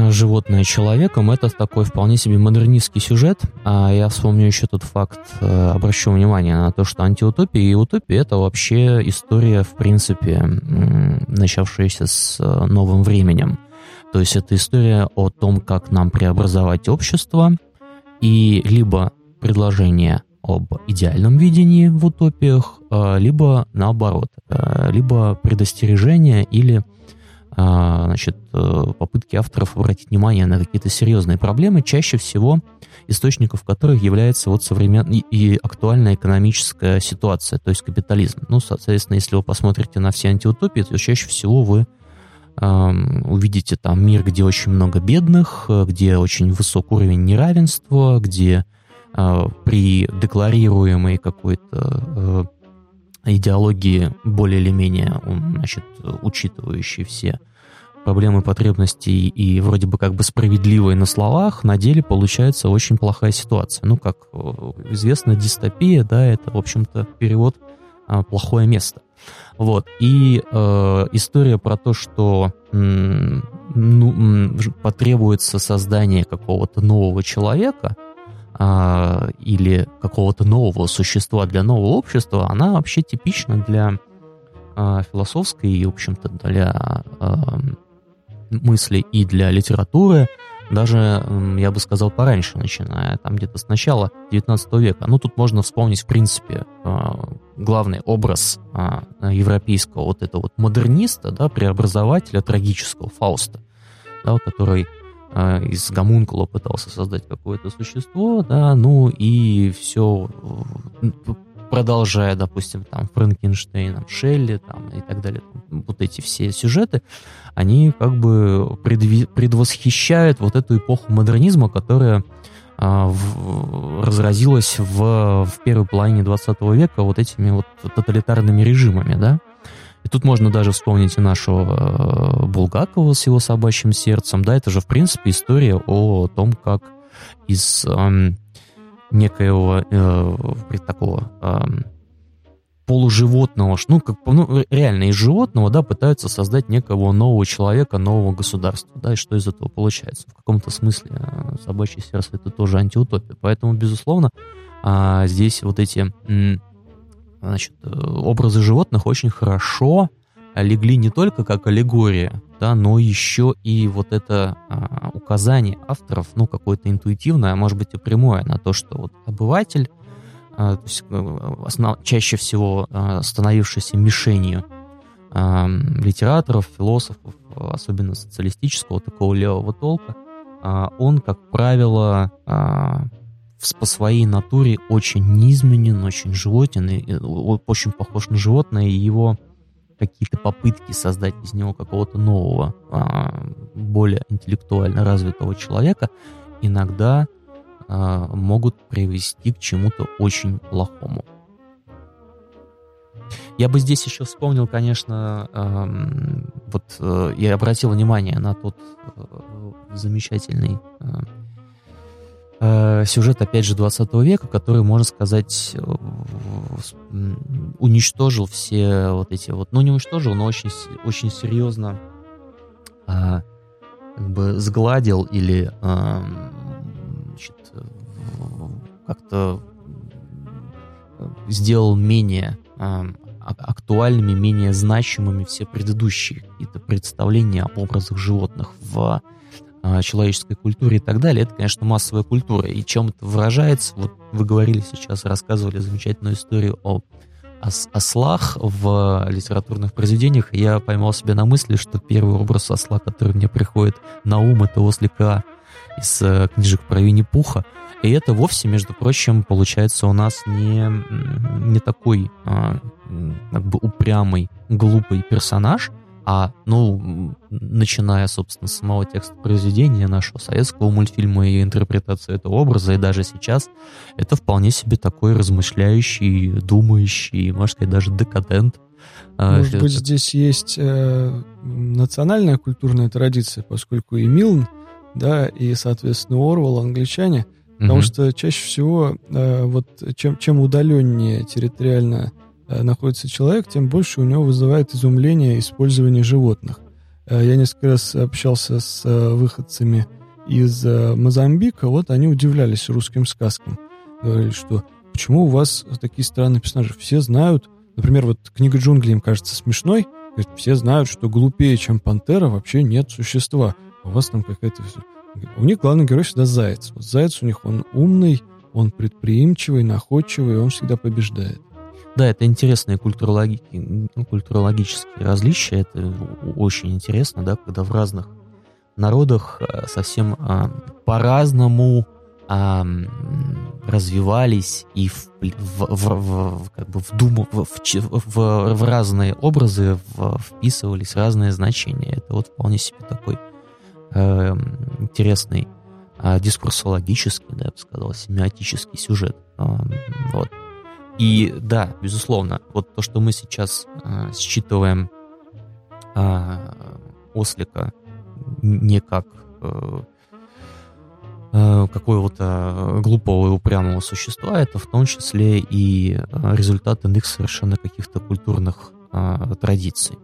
S4: животное человеком, это такой вполне себе модернистский сюжет. А я вспомню еще тот факт, э, обращу внимание на то, что антиутопия и утопия это вообще история, в принципе, начавшаяся с новым временем. То есть это история о том, как нам преобразовать общество, и либо предложение об идеальном видении в утопиях, либо наоборот, либо предостережение или значит, э, попытки авторов обратить внимание на какие-то серьезные проблемы, чаще всего источников которых является вот современная и актуальная экономическая ситуация, то есть капитализм. Ну, соответственно, если вы посмотрите на все антиутопии, то чаще всего вы увидите там мир, где очень много бедных, где очень высок уровень неравенства, где э, при декларируемой какой-то э, идеологии более или менее, значит, учитывающей все проблемы, потребности и вроде бы как бы справедливой на словах, на деле получается очень плохая ситуация. Ну, как э, известно, дистопия, да, это, в общем-то, перевод э, «плохое место». Вот. И э, история про то, что м, ну, м, потребуется создание какого-то нового человека э, или какого-то нового существа для нового общества, она вообще типична для э, философской и, в общем-то, для э, мысли и для литературы даже, я бы сказал, пораньше, начиная там где-то с начала 19 века. Ну, тут можно вспомнить, в принципе, главный образ европейского вот этого вот модерниста, да, преобразователя трагического Фауста, да, который из гомункула пытался создать какое-то существо, да, ну и все продолжая, допустим, там, Франкенштейном, Шелли, там, и так далее, вот эти все сюжеты, они как бы предви- предвосхищают вот эту эпоху модернизма, которая а, в, разразилась в, в первой половине 20 века вот этими вот тоталитарными режимами, да. И тут можно даже вспомнить и нашего э, Булгакова с его собачьим сердцем, да, это же, в принципе, история о том, как из э, некоего э, такого э, полуживотного, ну, как, ну, реально из животного, да, пытаются создать некого нового человека, нового государства, да, и что из этого получается? В каком-то смысле э, собачье сердце это тоже антиутопия. Поэтому, безусловно, а, здесь вот эти, значит, э, образы животных очень хорошо легли не только как аллегория, да, но еще и вот это а, указание авторов, ну, какое-то интуитивное, а может быть и прямое, на то, что вот обыватель, а, то есть, э, основ, чаще всего а, становившийся мишенью а, литераторов, философов, особенно социалистического такого левого толка, а, он, как правило, а, по своей натуре очень низменен, очень животный, очень похож на животное, и его какие-то попытки создать из него какого-то нового, а, более интеллектуально развитого человека иногда а, могут привести к чему-то очень плохому. Я бы здесь еще вспомнил, конечно, вот э, я обратил внимание на тот э, замечательный э, сюжет, опять же, 20 века, который, можно сказать, уничтожил все вот эти вот, ну не уничтожил, но очень, очень серьезно а, как бы сгладил или а, как-то сделал менее а, актуальными, менее значимыми все предыдущие какие-то представления об образах животных в человеческой культуре и так далее. Это, конечно, массовая культура. И чем это выражается? Вот вы говорили сейчас, рассказывали замечательную историю о ос ослах в литературных произведениях. Я поймал себя на мысли, что первый образ осла, который мне приходит на ум, это ослика из э, книжек про Винни-Пуха. И это вовсе, между прочим, получается у нас не, не такой а, как бы упрямый, глупый персонаж, а, ну, начиная, собственно, с самого текста произведения нашего советского мультфильма и интерпретации этого образа, и даже сейчас, это вполне себе такой размышляющий, думающий, можно сказать, даже декадент.
S3: А, Может быть, здесь есть э, национальная культурная традиция, поскольку и Милн, да, и, соответственно, Орвал, англичане, потому угу. что чаще всего э, вот чем, чем удаленнее территориально находится человек, тем больше у него вызывает изумление использование животных. Э, я несколько раз общался с э, выходцами из Мозамбика, вот они удивлялись русским сказкам. Говорили, что почему у вас такие странные персонажи? Все знают, например, вот книга джунглей им кажется смешной, говорит, все знают, что глупее, чем пантера, вообще нет существа. У вас там какая-то... У них главный герой всегда заяц. Вот заяц у них, он умный, он предприимчивый, находчивый, он всегда побеждает.
S4: Да, это интересные культурологи... Ну, культурологические различия. Это очень интересно, да, когда в разных народах э, совсем а, по-разному а, развивались и в, в, в, в, как бы вдумав, в, в, в разные образы в, вписывались разные значения. Это вот вполне себе такой э, интересный э, дискурсологический, да, я бы сказал, семиотический сюжет. Э, вот. И да, безусловно, вот то, что мы сейчас э, считываем э, ослика не как э, э, какого-то глупого и упрямого существа, это в том числе и результат иных совершенно каких-то культурных э, традиций.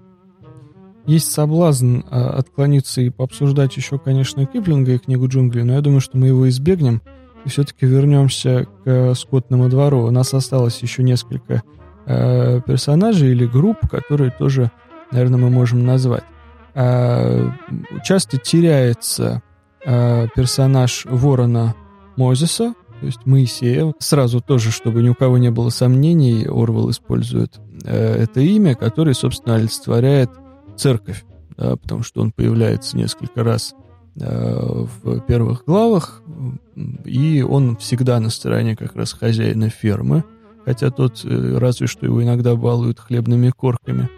S3: Есть соблазн отклониться и пообсуждать еще, конечно, Киплинга и книгу джунглей, но я думаю, что мы его избегнем – и все-таки вернемся к скотному двору. У нас осталось еще несколько э, персонажей или групп, которые тоже, наверное, мы можем назвать. Э, часто теряется э, персонаж ворона Мозеса, то есть Моисея. Сразу тоже, чтобы ни у кого не было сомнений, Орвел использует э, это имя, которое, собственно, олицетворяет церковь, да, потому что он появляется несколько раз Э, в первых главах, и он всегда на стороне как раз хозяина фермы, хотя тот э, разве что его иногда балуют хлебными корками.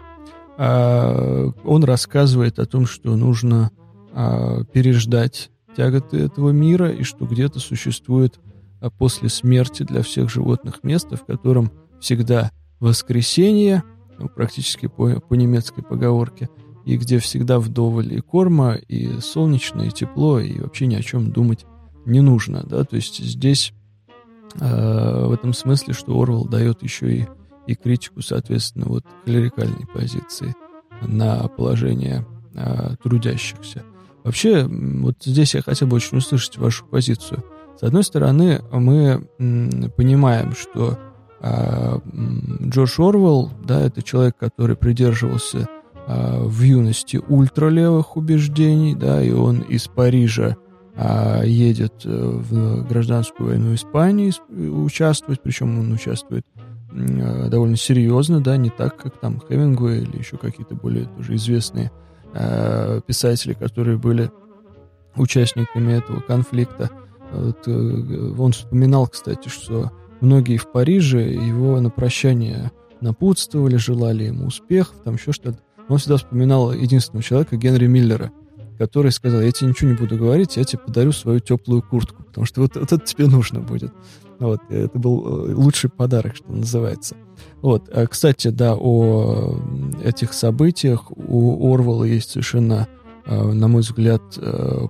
S3: А он рассказывает о том, что нужно а, переждать тяготы этого мира, и что где-то существует а, после смерти для всех животных место, в котором всегда воскресенье, ну, практически по, по немецкой поговорке – и где всегда вдоволь и корма, и солнечно, и тепло, и вообще ни о чем думать не нужно, да, то есть здесь э, в этом смысле, что Орвел дает еще и, и критику, соответственно, вот клерикальной позиции на положение э, трудящихся. Вообще, вот здесь я хотел бы очень услышать вашу позицию. С одной стороны, мы понимаем, что э, Джордж Орвелл, да, это человек, который придерживался а, в юности ультралевых убеждений, да, и он из Парижа а, едет э, в гражданскую войну Испании участвовать, причем он участвует довольно серьезно, да, не так, как там Хемингуэй или еще какие-то более тоже известные писатели, которые были участниками этого конфликта. Вот, э, он вспоминал, кстати, что многие в Париже его на прощание напутствовали, желали ему успехов, там еще что-то он всегда вспоминал единственного человека, Генри Миллера, который сказал, я тебе ничего не буду говорить, я тебе подарю свою теплую куртку, потому что вот, вот это тебе нужно будет. Вот, это был э, лучший подарок, что называется. Вот, а, кстати, да, о этих событиях у Орвала есть совершенно на мой взгляд,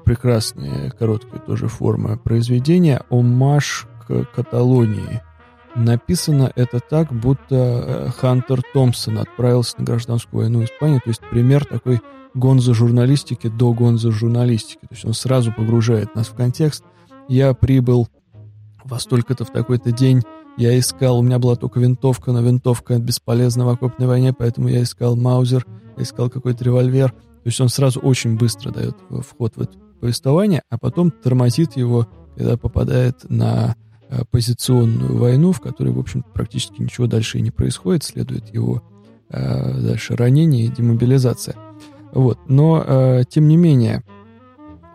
S3: прекрасные короткие тоже формы произведения «Омаж к Каталонии». Написано это так, будто Хантер Томпсон отправился на гражданскую войну в Испанию, то есть пример такой гонзо журналистики до гонзо журналистики. То есть он сразу погружает нас в контекст. Я прибыл во столько-то в такой-то день, я искал, у меня была только винтовка, но винтовка бесполезна в окопной войне, поэтому я искал маузер, я искал какой-то револьвер. То есть он сразу очень быстро дает вход в это повествование, а потом тормозит его, когда попадает на э, позиционную войну, в которой, в общем практически ничего дальше и не происходит, следует его э, дальше ранение и демобилизация. Вот. Но, э, тем не менее,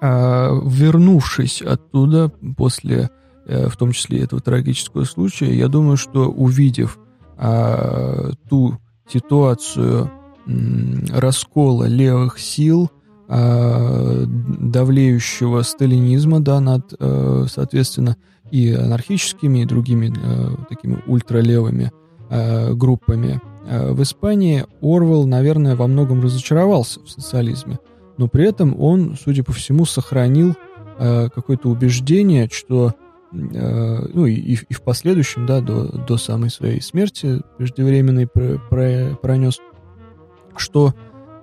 S3: э, вернувшись оттуда после Э, в том числе этого трагического случая, я думаю, что увидев а, ту ситуацию м, раскола левых сил, а, давлеющего сталинизма, да, над, а, соответственно, и анархическими, и другими а, такими ультралевыми а, группами. А, в Испании, Орвел, наверное, во многом разочаровался в социализме, но при этом он, судя по всему, сохранил а, какое-то убеждение, что Э, ну и, и в последующем, да, до, до самой своей смерти преждевременной про, про, пронес, что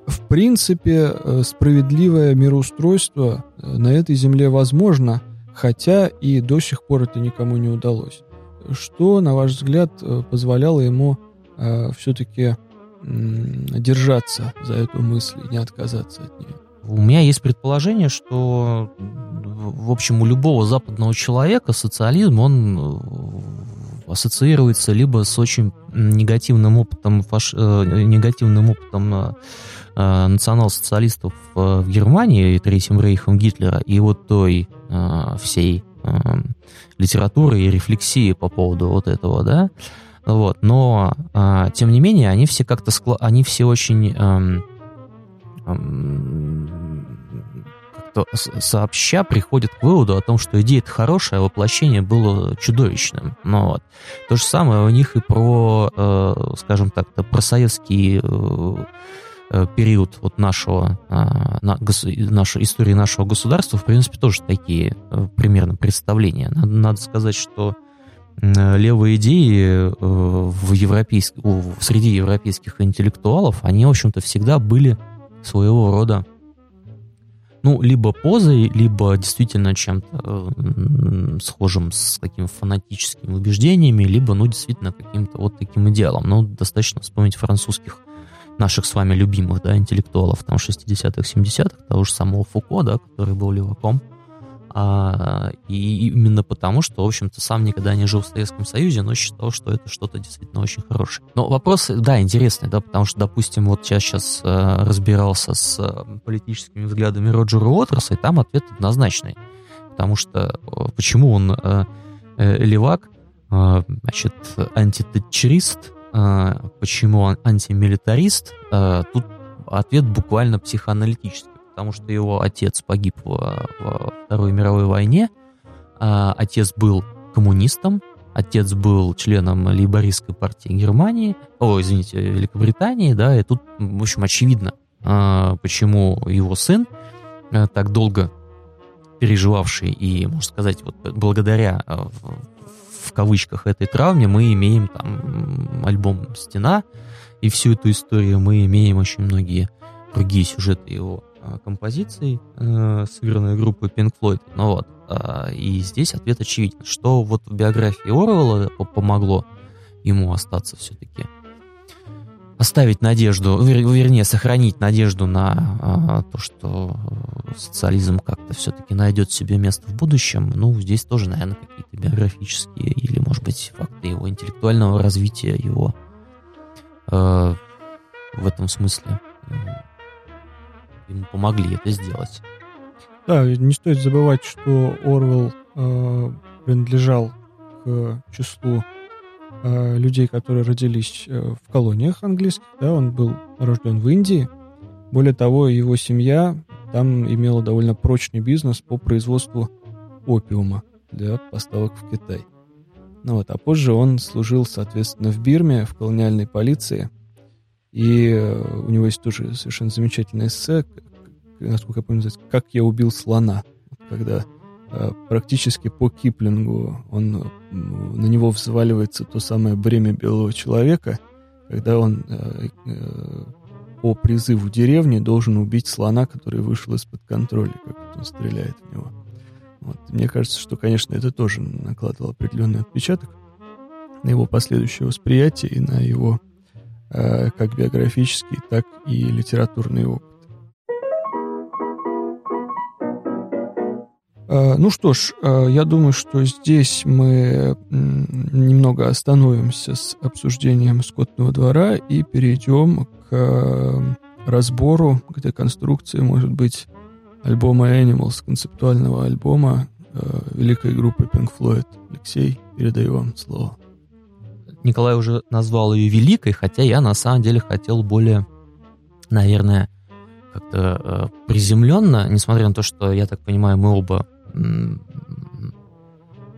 S3: в принципе э, справедливое мироустройство э, на этой земле возможно, хотя и до сих пор это никому не удалось. Что, на ваш взгляд, позволяло ему все-таки держаться за эту мысль и не отказаться от нее?
S4: У меня есть предположение, что, в общем, у любого западного человека социализм, он э, ассоциируется либо с очень негативным опытом, фаш... Э, негативным опытом э, национал-социалистов в Германии, Третьим Рейхом Гитлера, и вот той всей литературы и рефлексии по поводу вот этого, да, вот, но, тем не менее, они все как-то, скла... они все очень эм, как-то сообща приходит к выводу о том, что идея это хорошая, а воплощение было чудовищным. Ну, вот. То же самое у них и про, э, скажем так, про советский э, э, период вот нашего, на, нашей истории нашего государства, в принципе, тоже такие примерно представления. Надо, надо сказать, что левые идеи в европейск... среди европейских интеллектуалов, они, в общем-то, всегда были своего рода ну, либо позой, либо действительно чем-то э, схожим с какими фанатическими убеждениями, либо, ну, действительно каким-то вот таким идеалом. Ну, достаточно вспомнить французских наших с вами любимых, да, интеллектуалов, там, 60-х, 70-х, того же самого Фуко, да, который был леваком, а, и именно потому, что, в общем-то, сам никогда не жил в Советском Союзе, но считал, что это что-то действительно очень хорошее. Но вопрос, да, интересный, да, потому что, допустим, вот я сейчас э, разбирался с э, политическими взглядами Роджера Уотерса, и там ответ однозначный. Потому что э, почему он э, э, левак, э, значит, антитетчерист, почему он антимилитарист, э, тут ответ буквально психоаналитический потому что его отец погиб во, во Второй мировой войне. А, отец был коммунистом, отец был членом лейбористской партии Германии, о, извините, Великобритании, да, и тут, в общем, очевидно, а, почему его сын, а, так долго переживавший и, можно сказать, вот благодаря а, в, кавычках этой травме мы имеем там альбом «Стена», и всю эту историю мы имеем очень многие другие сюжеты его Э, композиций, э, сыгранной группой Pink Floyd. Ну вот. Э, и здесь ответ очевиден, что вот в биографии Орвелла помогло ему остаться все-таки оставить надежду, вер, вернее, сохранить надежду на а, то, что социализм как-то все-таки найдет себе место в будущем, ну, здесь тоже, наверное, какие-то биографические или, может быть, факты его интеллектуального развития, его э, в этом смысле ему помогли это сделать.
S3: Да, не стоит забывать, что Орвел э, принадлежал к числу э, людей, которые родились э, в колониях английских. Да, он был рожден в Индии. Более того, его семья там имела довольно прочный бизнес по производству опиума для поставок в Китай. Ну вот, а позже он служил, соответственно, в Бирме, в колониальной полиции – и э, у него есть тоже совершенно замечательное эссе, насколько я помню, «Как я убил слона», когда практически по Киплингу он, на него взваливается то самое бремя белого человека, когда он по призыву деревни должен убить слона, который вышел из-под контроля, как он стреляет в него. Вот. Мне кажется, что, конечно, это тоже накладывало определенный отпечаток на его последующее восприятие и на его э, как биографический, так и литературный опыт. Ну что ж, э, я думаю, что здесь мы немного остановимся с обсуждением скотного двора и перейдем к э, разбору, к деконструкции, может быть, альбома Animals, концептуального альбома великой группы Pink Floyd. Алексей, передаю вам слово.
S4: Николай уже назвал ее великой, хотя я на самом деле хотел более, наверное, как-то э, приземленно, несмотря на то, что, я так понимаю, мы оба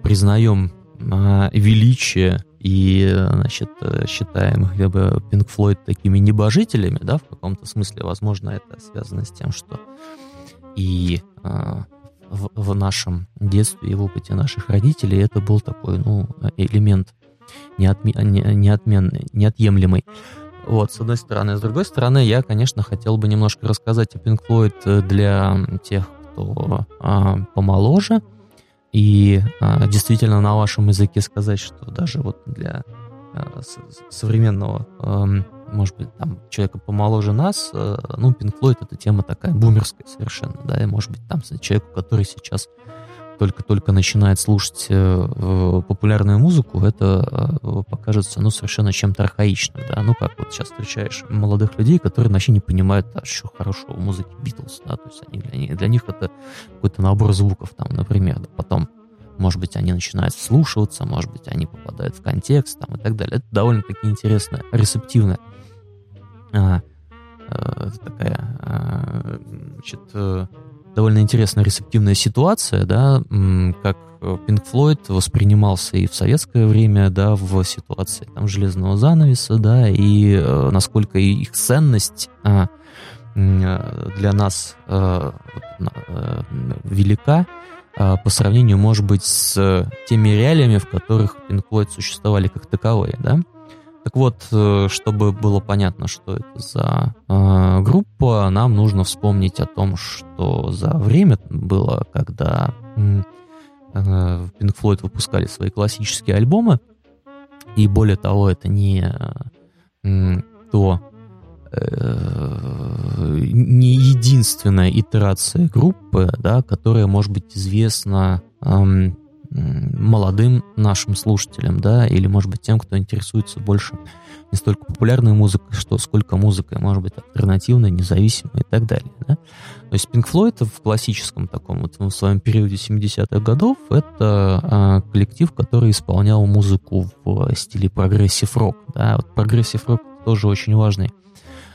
S4: признаем а, величие и, значит, считаем как бы Pink Floyd такими небожителями, да, в каком-то смысле, возможно, это связано с тем, что и а, в, в нашем детстве и в опыте наших родителей это был такой, ну, элемент неотме, не, неотменный, неотъемлемый. Вот, с одной стороны. С другой стороны, я, конечно, хотел бы немножко рассказать о Pink Floyd для тех, кто а, помоложе. И а, действительно на вашем языке сказать, что даже вот для а, современного, а, может быть, там человека помоложе нас, а, ну, Pink Floyd это тема такая бумерская совершенно, да, и может быть там человеку, который сейчас только-только начинает слушать э, популярную музыку, это э, покажется, ну, совершенно чем-то архаичным, да, ну, как вот сейчас встречаешь молодых людей, которые вообще не понимают, а что хорошего в музыке Битлз, да, то есть они для них, для них это какой-то набор звуков, там, например, да, потом, может быть, они начинают слушаться, может быть, они попадают в контекст, там, и так далее. Это довольно-таки интересная, ресептивная а, а, такая, а, значит, довольно интересная рецептивная ситуация, да, как Pink Floyd воспринимался и в советское время, да, в ситуации там железного занавеса, да, и э, насколько их ценность а, э, для нас э, э, велика э, по сравнению, может быть, с теми реалиями, в которых Pink Floyd существовали как таковые, да. Так вот, э, чтобы было понятно, что это за э, группа, нам нужно вспомнить о том, что за время было, когда э, Pink Floyd выпускали свои классические альбомы, и более того, это не э, то э, не единственная итерация группы, да, которая может быть известна эм, молодым нашим слушателям, да, или, может быть, тем, кто интересуется больше не столько популярной музыкой, что сколько музыкой, может быть, альтернативной, независимой и так далее, да. То есть Pink Floyd в классическом таком вот в своем периоде 70-х годов это а, коллектив, который исполнял музыку в стиле progressive rock, да. Вот progressive rock тоже очень важный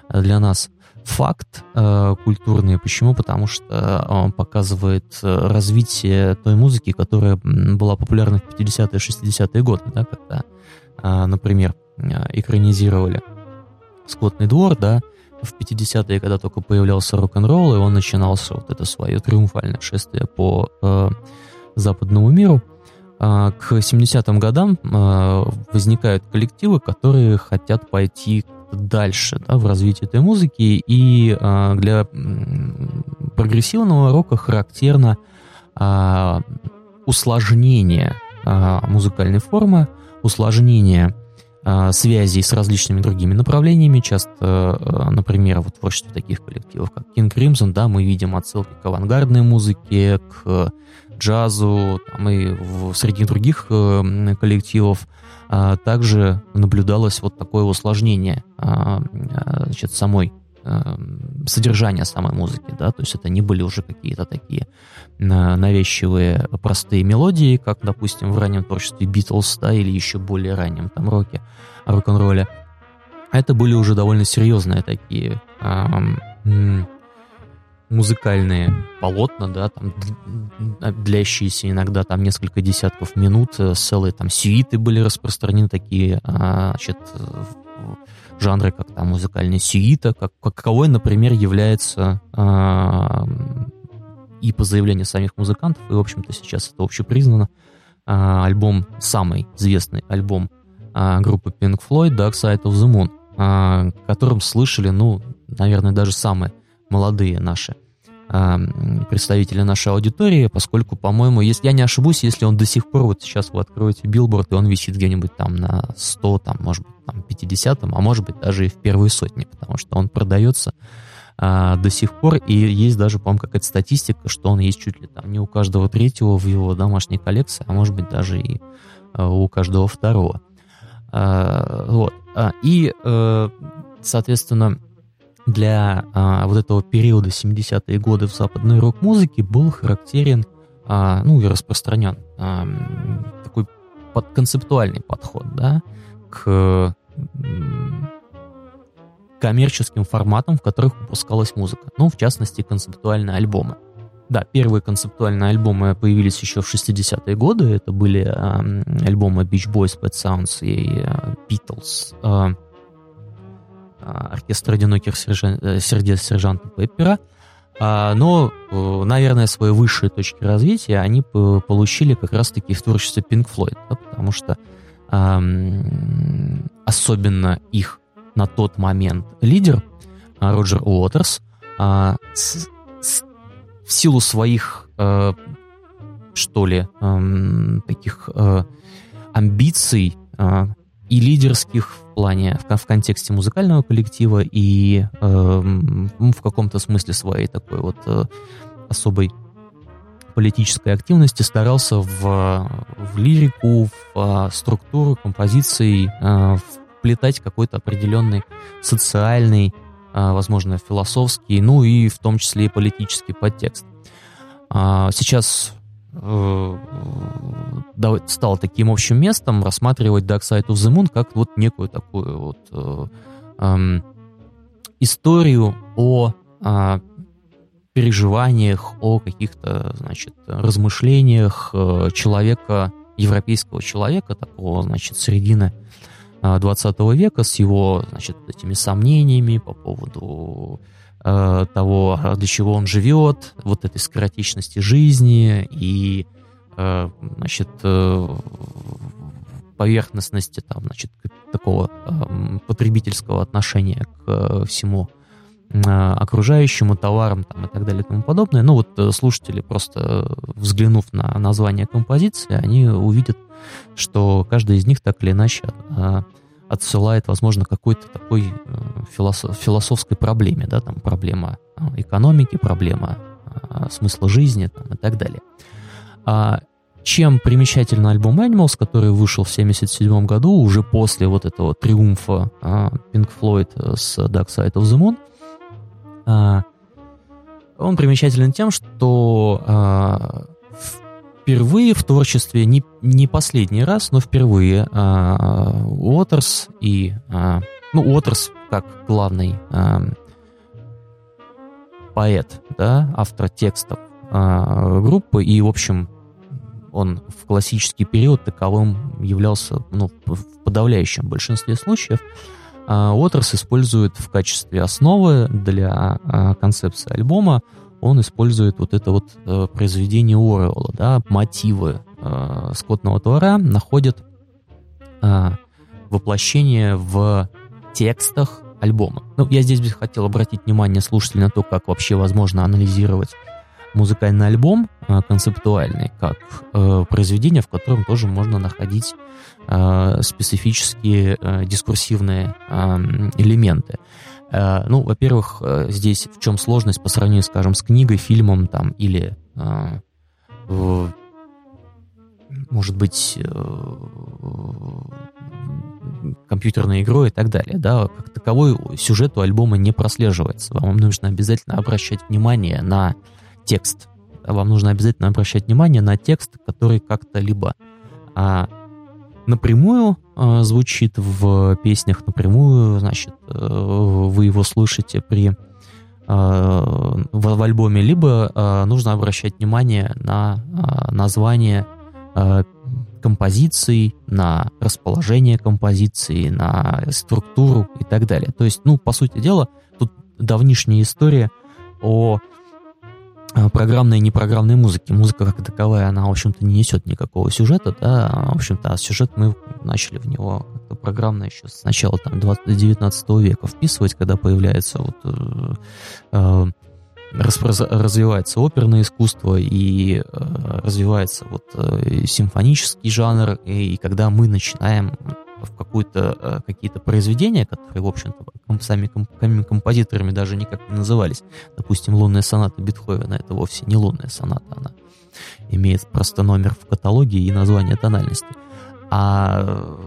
S4: для нас факт э, культурный. Почему? Потому что он показывает э, развитие той музыки, которая была популярна в 50-е, 60-е годы, да, когда, э, например, э, экранизировали «Скотный двор», да, в 50-е, когда только появлялся рок-н-ролл, и он начинался вот это свое триумфальное шествие по э, западному миру, э, к 70-м годам э, возникают коллективы, которые хотят пойти дальше да, в развитии этой музыки. И а, для прогрессивного рока характерно а, усложнение а, музыкальной формы, усложнение а, связей с различными другими направлениями. Часто, а, например, вот творчество таких коллективов, как King Crimson, да, мы видим отсылки к авангардной музыке, к джазу, там и в, среди других э, коллективов также наблюдалось вот такое усложнение а, а, значит, самой содержания самой музыки, да, то есть это не были уже какие-то такие навязчивые простые мелодии, как, допустим, в раннем творчестве Битлз, да, или еще более раннем там роке, рок-н-ролле. Это были уже довольно серьезные такие музыкальные полотна, да, там длящиеся иногда там несколько десятков минут, э, целые там сюиты были распространены такие, а, значит, жанры, как там музыкальная сюита, как, каковой, например, является э, и по заявлению самих музыкантов, и, в общем-то, сейчас это общепризнано, э, альбом, самый известный альбом э, группы Pink Floyd, Dark Side of the Moon, э, которым слышали, ну, наверное, даже самые молодые наши представители нашей аудитории, поскольку, по-моему, если я не ошибусь, если он до сих пор, вот сейчас вы откроете билборд, и он висит где-нибудь там на 100, там, может быть, там, 50, а может быть, даже и в первой сотне, потому что он продается а, до сих пор, и есть даже, по-моему, какая-то статистика, что он есть чуть ли там не у каждого третьего в его домашней коллекции, а может быть, даже и а, у каждого второго. А, вот. А, и, а, соответственно, для а, вот этого периода 70-е годы в западной рок-музыке был характерен, а, ну и распространен а, такой под концептуальный подход, да, к коммерческим форматам, в которых выпускалась музыка. Ну, в частности, концептуальные альбомы. Да, первые концептуальные альбомы появились еще в 60-е годы. Это были э, альбомы Beach Boys, Pet Sounds и э, Beatles. Э, оркестр одиноких сержан... Э, сердец сержанта Пеппера. А, но, э, наверное, свои высшие точки развития они получили как раз-таки в творчестве Pink Floyd, да, потому что особенно их на тот момент лидер а, Роджер Уотерс а, в силу своих, э, что ли, таких амбиций и лидерских в плане, в, в контексте музыкального коллектива, и э, в каком-то смысле своей такой вот э, особой политической активности старался в, в лирику, в э, структуру композиций э, вплетать какой-то определенный социальный, э, возможно, философский, ну и в том числе и политический подтекст. Э, сейчас стало таким общим местом рассматривать Dark Side of the Moon как вот некую такую вот э, э, историю о э, переживаниях, о каких-то, значит, размышлениях э, человека, европейского человека, такого, значит, середины 20 э, века с его, значит, этими сомнениями по поводу Э, того, для чего он живет, вот этой скоротечности жизни и, э, значит, э, поверхностности там, значит, такого потребительского отношения к всему окружающему, товарам там, и так далее и тому подобное. Ну вот слушатели, просто взглянув на название композиции, они увидят, что каждая из них так или иначе отсылает, возможно, какой-то такой э, философ, философской проблеме, да, там проблема э, экономики, проблема а, смысла жизни там, и так далее. А чем примечательный альбом Animals, который вышел в 1977 году, уже после вот этого триумфа а, Pink Floyd с Dark Side of the Moon, он примечателен тем, что впервые в творчестве, не, не последний раз, но впервые а, Уотерс и... А, ну, Уотерс как главный а, поэт, да, автор текстов группы, и, в общем, он в классический период таковым являлся ну, в подавляющем большинстве случаев. Уотерс использует в качестве основы для концепции альбома он использует вот это вот э, произведение Уоррелла, да, мотивы э, скотного двора находят э, воплощение в текстах альбома. Ну, я здесь бы хотел обратить внимание слушателей на то, как вообще возможно анализировать музыкальный альбом э, концептуальный, как э, произведение, в котором тоже можно находить э, специфические э, дискурсивные э, элементы. Э, ну, во-первых, э, здесь в чем сложность по сравнению, скажем, с книгой, фильмом там или э, может быть, компьютерной игрой и так далее, да, как таковой сюжет у альбома не прослеживается. Вам нужно обязательно обращать внимание на текст. Вам нужно обязательно обращать внимание на текст, который как-то либо а, напрямую э, звучит в песнях, напрямую, значит, э, вы его слышите при э, в, в альбоме, либо э, нужно обращать внимание на э, название э, композиции, на расположение композиции, на структуру и так далее. То есть, ну, по сути дела, тут давнишняя история о программной и непрограммной музыки. Музыка как таковая, она, в общем-то, не несет никакого сюжета, да, в общем-то, а сюжет мы начали в него как-то программно еще с начала там 20, 19 века вписывать, когда появляется вот э, э, развивается оперное искусство и э, развивается вот э, симфонический жанр, и когда мы начинаем в какую-то, э, какие-то произведения, которые, в общем-то, сами композиторами даже никак не назывались. Допустим, «Лунная соната» Бетховена — это вовсе не лунная соната, она имеет просто номер в каталоге и название тональности. А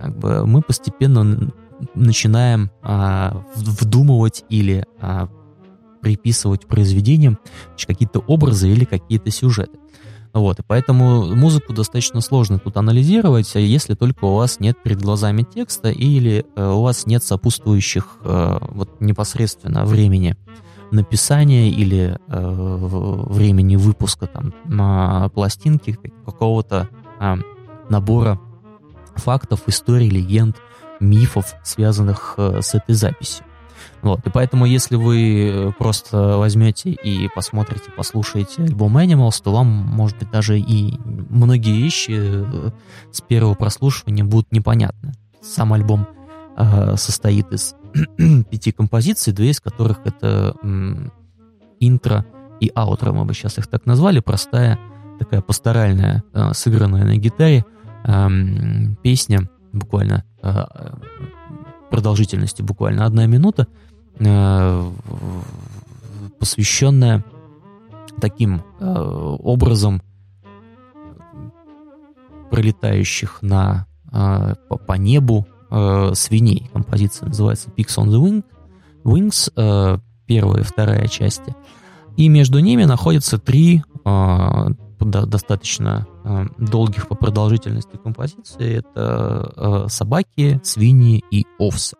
S4: как бы мы постепенно начинаем а, вдумывать или а, приписывать произведениям какие-то образы или какие-то сюжеты. Вот, и поэтому музыку достаточно сложно тут анализировать, если только у вас нет перед глазами текста или э, у вас нет сопутствующих э, вот непосредственно времени написания или э, времени выпуска там на пластинки какого-то э, набора фактов, историй, легенд, мифов, связанных э, с этой записью. Вот, и поэтому, если вы э, просто возьмете и посмотрите, послушаете альбом Animals, то вам, может быть, даже и многие вещи э, с первого прослушивания будут непонятны. Сам альбом э, состоит из [CLEARS THROAT] пяти композиций, две из которых это м, интро и аутро, мы бы сейчас их так назвали, простая такая пасторальная, э, сыгранная на гитаре э, песня, буквально э, продолжительностью буквально одна минута, Э, посвященная таким э, образом пролетающих на, э, по, по небу свиней. Композиция называется Pigs on the Wing, Wings, первая и вторая части. И между ними находятся три достаточно долгих по продолжительности композиции. Это собаки, свиньи и овцы.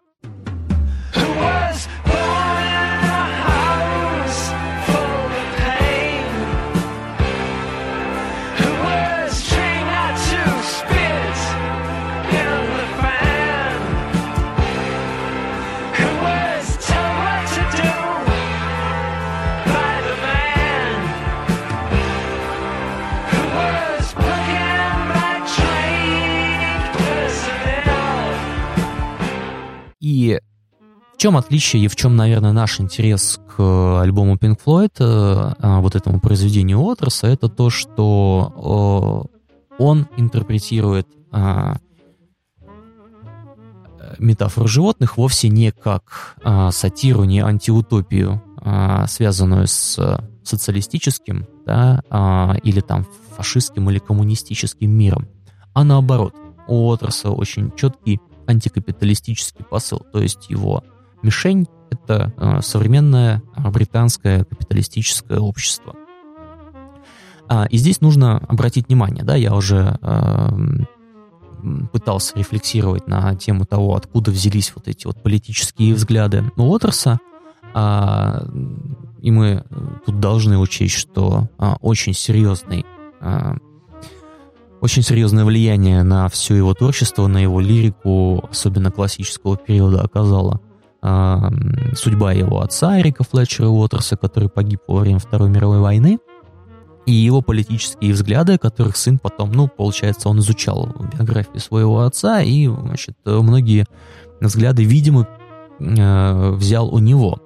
S4: В чем отличие и в чем, наверное, наш интерес к альбому Pink Floyd, э, а, вот этому произведению Уотерса, это то, что он интерпретирует а, метафору животных вовсе не как а, сатиру, не антиутопию, связанную с социалистическим да, или там фашистским или коммунистическим миром, а наоборот. У Уотерса очень четкий антикапиталистический посыл, то есть его мишень — это э, современное британское капиталистическое общество. А, и здесь нужно обратить внимание, да, я уже э, пытался рефлексировать на тему того, откуда взялись вот эти вот политические взгляды Уотерса, а, и мы тут должны учесть, что а, очень серьезный очень серьезное влияние на все его творчество, на его лирику, особенно классического периода, оказала э, судьба его отца Эрика Флетчера Уотерса, который погиб во время Второй мировой войны, и его политические взгляды, которых сын потом, ну, получается, он изучал биографию своего отца, и, значит, многие взгляды, видимо, э, взял у него.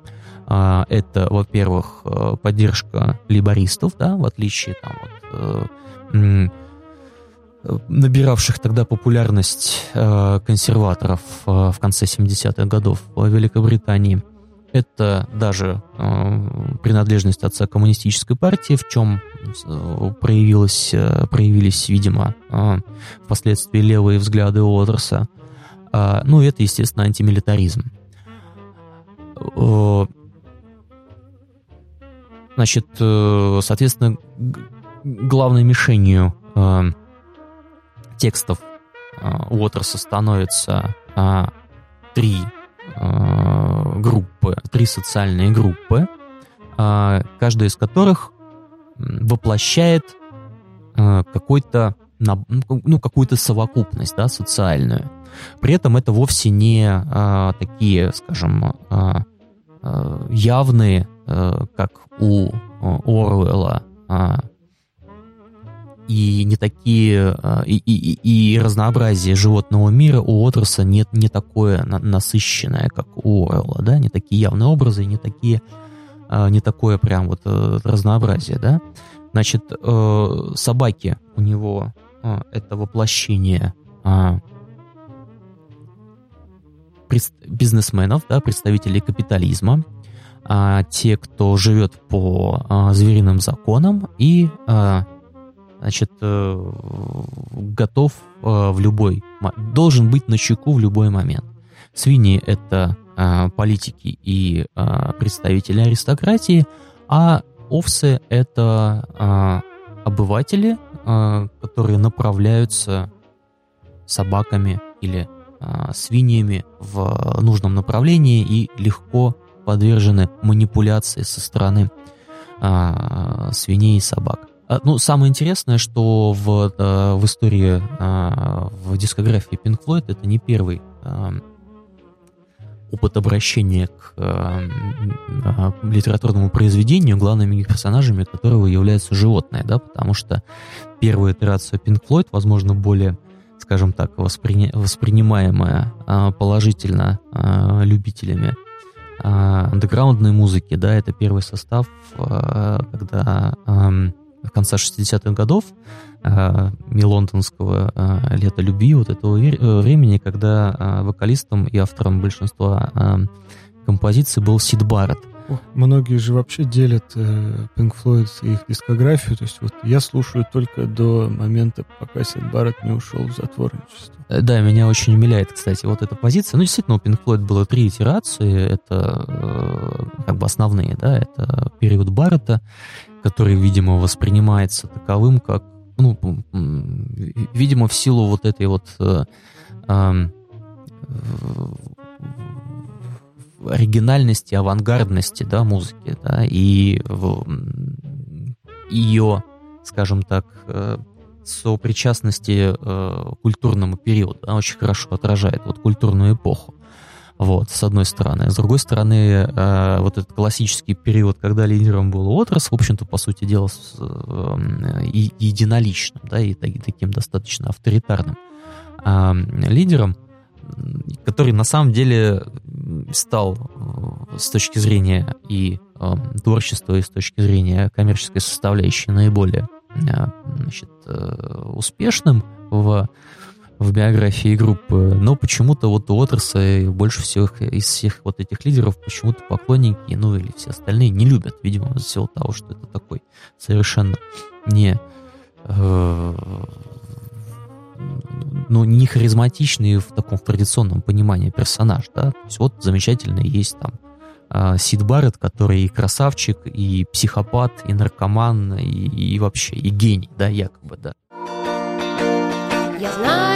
S4: Э, это, во-первых, э, поддержка либористов, да, в отличие там от э, набиравших тогда популярность э, консерваторов э, в конце 70-х годов в Великобритании. Это даже э, принадлежность отца коммунистической партии, в чем проявилось, проявились, видимо, впоследствии левые взгляды Уотерса. Ну, это, естественно, антимилитаризм. Значит, соответственно, главной мишенью текстов Уотерса становится а, три а, группы, три социальные группы, а, каждая из которых воплощает какой-то на, ну, какую-то совокупность, да, социальную. При этом это вовсе не а, такие, скажем, а, а, явные, а, как у Оруэлла, а, и не такие, а, и, и, и разнообразие животного мира у Отерса нет не такое насыщенное, как у Оруэлла, да, не такие явные образы, не такие, а, не такое прям вот э, разнообразие, да. Значит, э, собаки у него это воплощение бизнесменов, да, представителей капитализма, а, те, кто живет по а, звериным законам и а, значит, а, готов а, в любой, должен быть на чеку в любой момент. Свиньи — это а, политики и представители аристократии, а овцы — это обыватели, которые направляются собаками или свиньями в нужном направлении и легко подвержены манипуляции со стороны свиней и собак. А, ну, самое интересное, что в, а, в истории, а, в дискографии Pink Floyd это не первый а, опыт обращения к а, а, литературному произведению, главными персонажами которого являются животные, да, потому что первую итерацию Pink Floyd, возможно, более скажем так, воспри... воспринимаемая положительно любителями а, андеграундной музыки, да, это первый состав, когда в конце 60-х годов лондонского лета любви, вот этого времени, когда вокалистом и автором большинства композиций был Сид Барретт.
S3: Многие же вообще делят э, Pink Floyd и их дискографию. То есть вот я слушаю только до момента, пока Сид Барретт не ушел в затворничество.
S4: Э, да, меня очень умиляет, кстати, вот эта позиция. Ну, действительно, у Pink Floyd было три итерации. Это э, как бы основные, да, это период Барретта, который, видимо, воспринимается таковым, как, ну, видимо, в силу вот этой вот э, э, оригинальности, авангардности, да, музыки, да, и ее, скажем так, э, сопричастности э, культурному периоду, она очень хорошо отражает вот культурную эпоху. Вот, с одной стороны. С другой стороны, э, вот этот классический период, когда лидером был Уотерс, в общем-то, по сути дела, с, э, единоличным, да, и таким достаточно авторитарным э, лидером, который на самом деле стал э, с точки зрения и э, творчества, и с точки зрения коммерческой составляющей наиболее э, значит, э, успешным в, в биографии группы, но почему-то вот у Уотерса больше всех из всех вот этих лидеров почему-то поклонники, ну или все остальные не любят, видимо, из-за всего того, что это такой совершенно не э, ну, не харизматичный в таком в традиционном понимании персонаж, да, то есть вот замечательный есть там э, Сид Барретт, который и красавчик, и психопат, и наркоман, и, и вообще, и гений, да, якобы, да. Я знаю,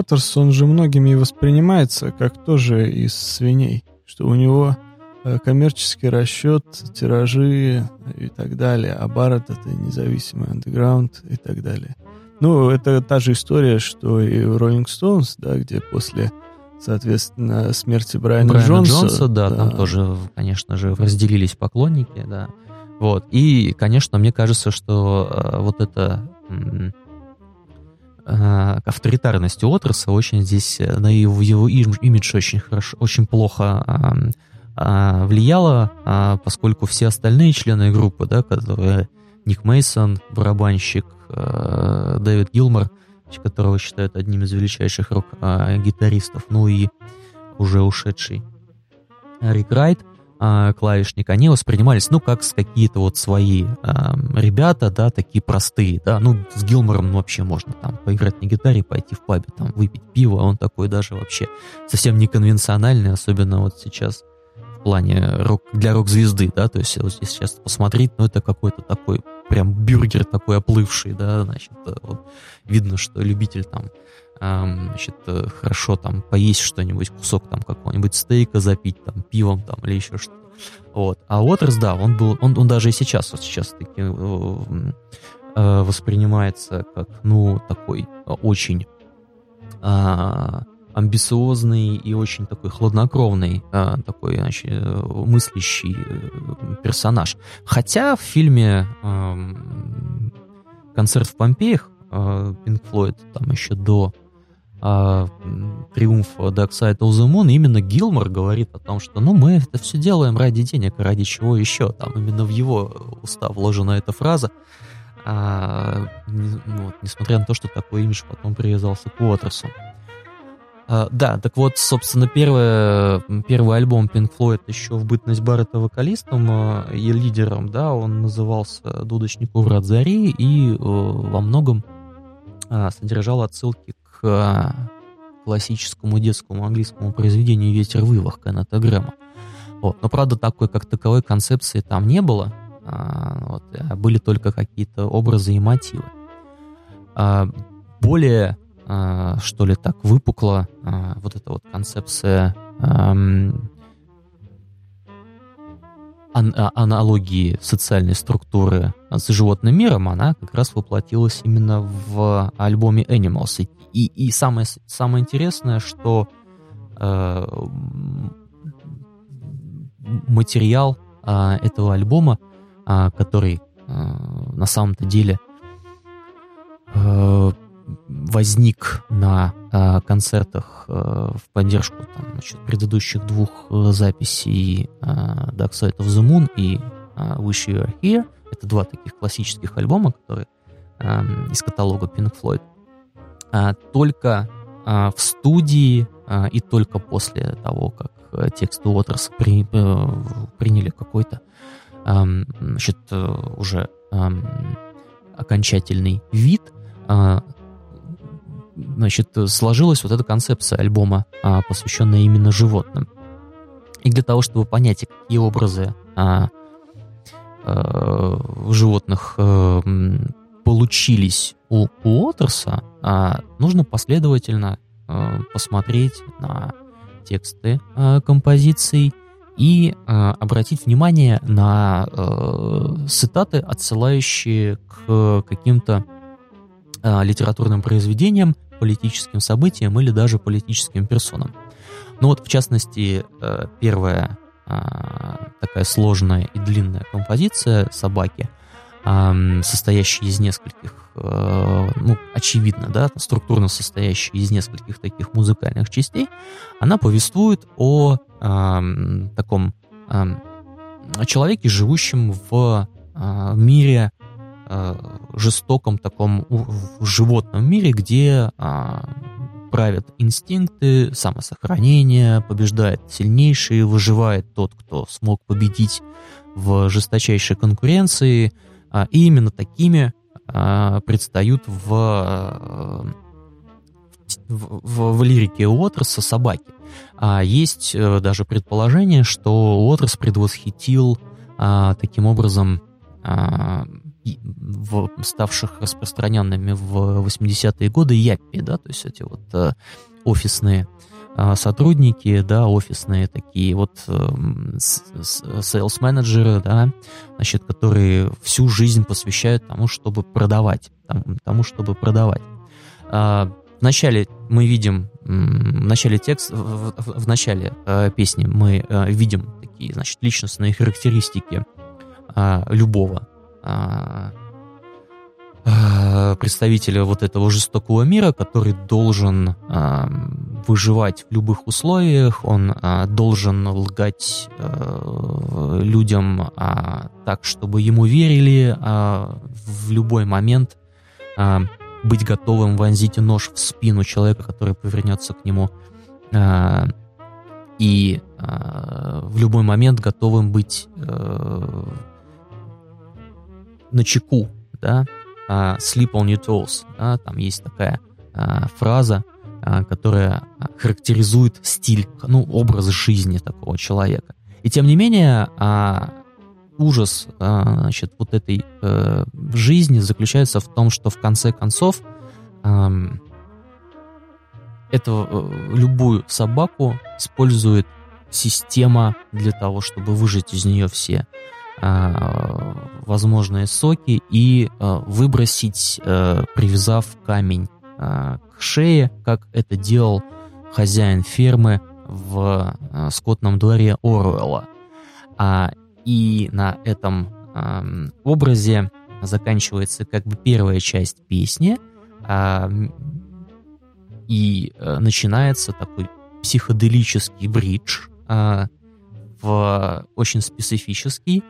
S3: Уотерс, он же многими воспринимается как тоже из свиней, что у него э, коммерческий расчет, тиражи и так далее, а Барретт — это независимый андеграунд и так далее. Ну, это та же история, что и в Rolling Stones, да, где после, соответственно, смерти Брайана, Брайана Джонса... Джонса,
S4: да, да, там тоже, конечно же, разделились поклонники, да. Вот, и, конечно, мне кажется, что э, вот это э, авторитарность Уотерса очень здесь э, на его, его имидж очень хорошо, очень плохо э, влияло, э, поскольку все остальные члены группы, да, которые Ник Мейсон, барабанщик, э, Дэвид Гилмор, которого считают одним из величайших рок-гитаристов, ну и уже ушедший Рик Райт, э, клавишник, они воспринимались, ну, как с какие-то вот свои э, ребята, да, такие простые, да, ну, с Гилмором вообще можно там поиграть на гитаре, пойти в пабе, там, выпить пиво, он такой даже вообще совсем неконвенциональный, особенно вот сейчас в плане рок, для рок-звезды, да, то есть вот здесь сейчас посмотреть, ну, это какой-то такой прям бюргер такой оплывший, да, значит, вот, видно, что любитель там значит, э, хорошо там поесть что-нибудь, кусок там какого-нибудь стейка запить там пивом там или еще что-то. Вот. А Уотерс, да, он был, он, он даже и сейчас, вот сейчас таки э, э, воспринимается как, ну, такой очень э, амбициозный и очень такой хладнокровный, э, такой, значит, мыслящий персонаж. Хотя в фильме э, «Концерт в Помпеях» Пинк Флойд там еще до а, триумф Dark Side of the Moon, именно Гилмор говорит о том, что ну мы это все делаем ради денег, ради чего еще. Там именно в его уста вложена эта фраза. А, не, вот, несмотря на то, что такой имидж потом привязался к Уотерсу. А, да, так вот, собственно, первое, первый альбом Pink Floyd еще в бытность Баррета вокалистом а, и лидером, да, он назывался «Дудочник у врат зари» и э, во многом а, содержал отсылки классическому детскому английскому произведению «Ветер вывах» Кеннета Грэма. Вот. Но, правда, такой, как таковой концепции там не было. А, вот, а были только какие-то образы и мотивы. А, более, а, что ли, так выпукла а, вот эта вот концепция ан аналогии социальной структуры с животным миром, она как раз воплотилась именно в альбоме Animals. И, и самое, самое интересное, что э, материал э, этого альбома, э, который э, на самом-то деле э, возник на э, концертах э, в поддержку там, значит, предыдущих двух э, записей э, Dark Side of the Moon и э, Wish You Were Here. Это два таких классических альбома, которые э, из каталога Pink Floyd. А, только а, в студии а, и только после того, как э, текст Уотерс при, э, приняли какой-то значит, э, уже окончательный вид, значит, сложилась вот эта концепция альбома, посвященная именно животным. И для того, чтобы понять, какие образы животных получились у Уотерса, а, нужно последовательно а, посмотреть на тексты а, композиций и а, обратить внимание на цитаты, отсылающие к каким-то литературным произведениям, политическим событиям или даже политическим персонам. Ну вот, в частности, первая такая сложная и длинная композиция «Собаки», состоящая из нескольких Э, ну, очевидно, да, структурно состоящая из нескольких таких музыкальных частей, она повествует о таком э, человеке, живущем в э, мире э, жестоком таком в животном мире, где э, правят инстинкты самосохранения, побеждает сильнейший, выживает тот, кто смог победить в жесточайшей конкуренции. И именно такими а, предстают в, э, в, в, в лирике Уотерса собаки. А есть э, даже предположение, что Уотерс предвосхитил а, таким образом а, в, ставших распространенными в 80-е годы яппи, да, то есть эти вот а, офисные а, сотрудники, да, офисные такие вот sales менеджеры да, значит, которые всю жизнь посвящают тому, чтобы продавать, тому, чтобы продавать. А, вначале мы видим, в начале текста, в, в, в начале э, песни мы э, видим такие, значит, личностные характеристики э, любого представителя вот этого жестокого мира, который должен э, выживать в любых условиях, он э, должен лгать э, людям э, так, чтобы ему верили, э, в любой момент э, быть готовым вонзить нож в спину человека, который повернется к нему. Э, и э, в любой момент готовым быть э, на чеку, да, uh, sleep on your toes, да, там есть такая uh, фраза, uh, которая характеризует стиль, ну, образ жизни такого человека. И тем не менее, uh, ужас, uh, значит, вот этой uh, жизни заключается в том, что в конце концов uh, эту uh, любую собаку использует система для того, чтобы выжать из нее все Э, возможные соки и э, выбросить, э, привязав камень к шее, как это делал хозяин фермы в скотном дворе Оруэлла. А, и на этом эм, образе заканчивается как бы первая часть песни, а, и начинается такой психоделический бридж, в очень специфический,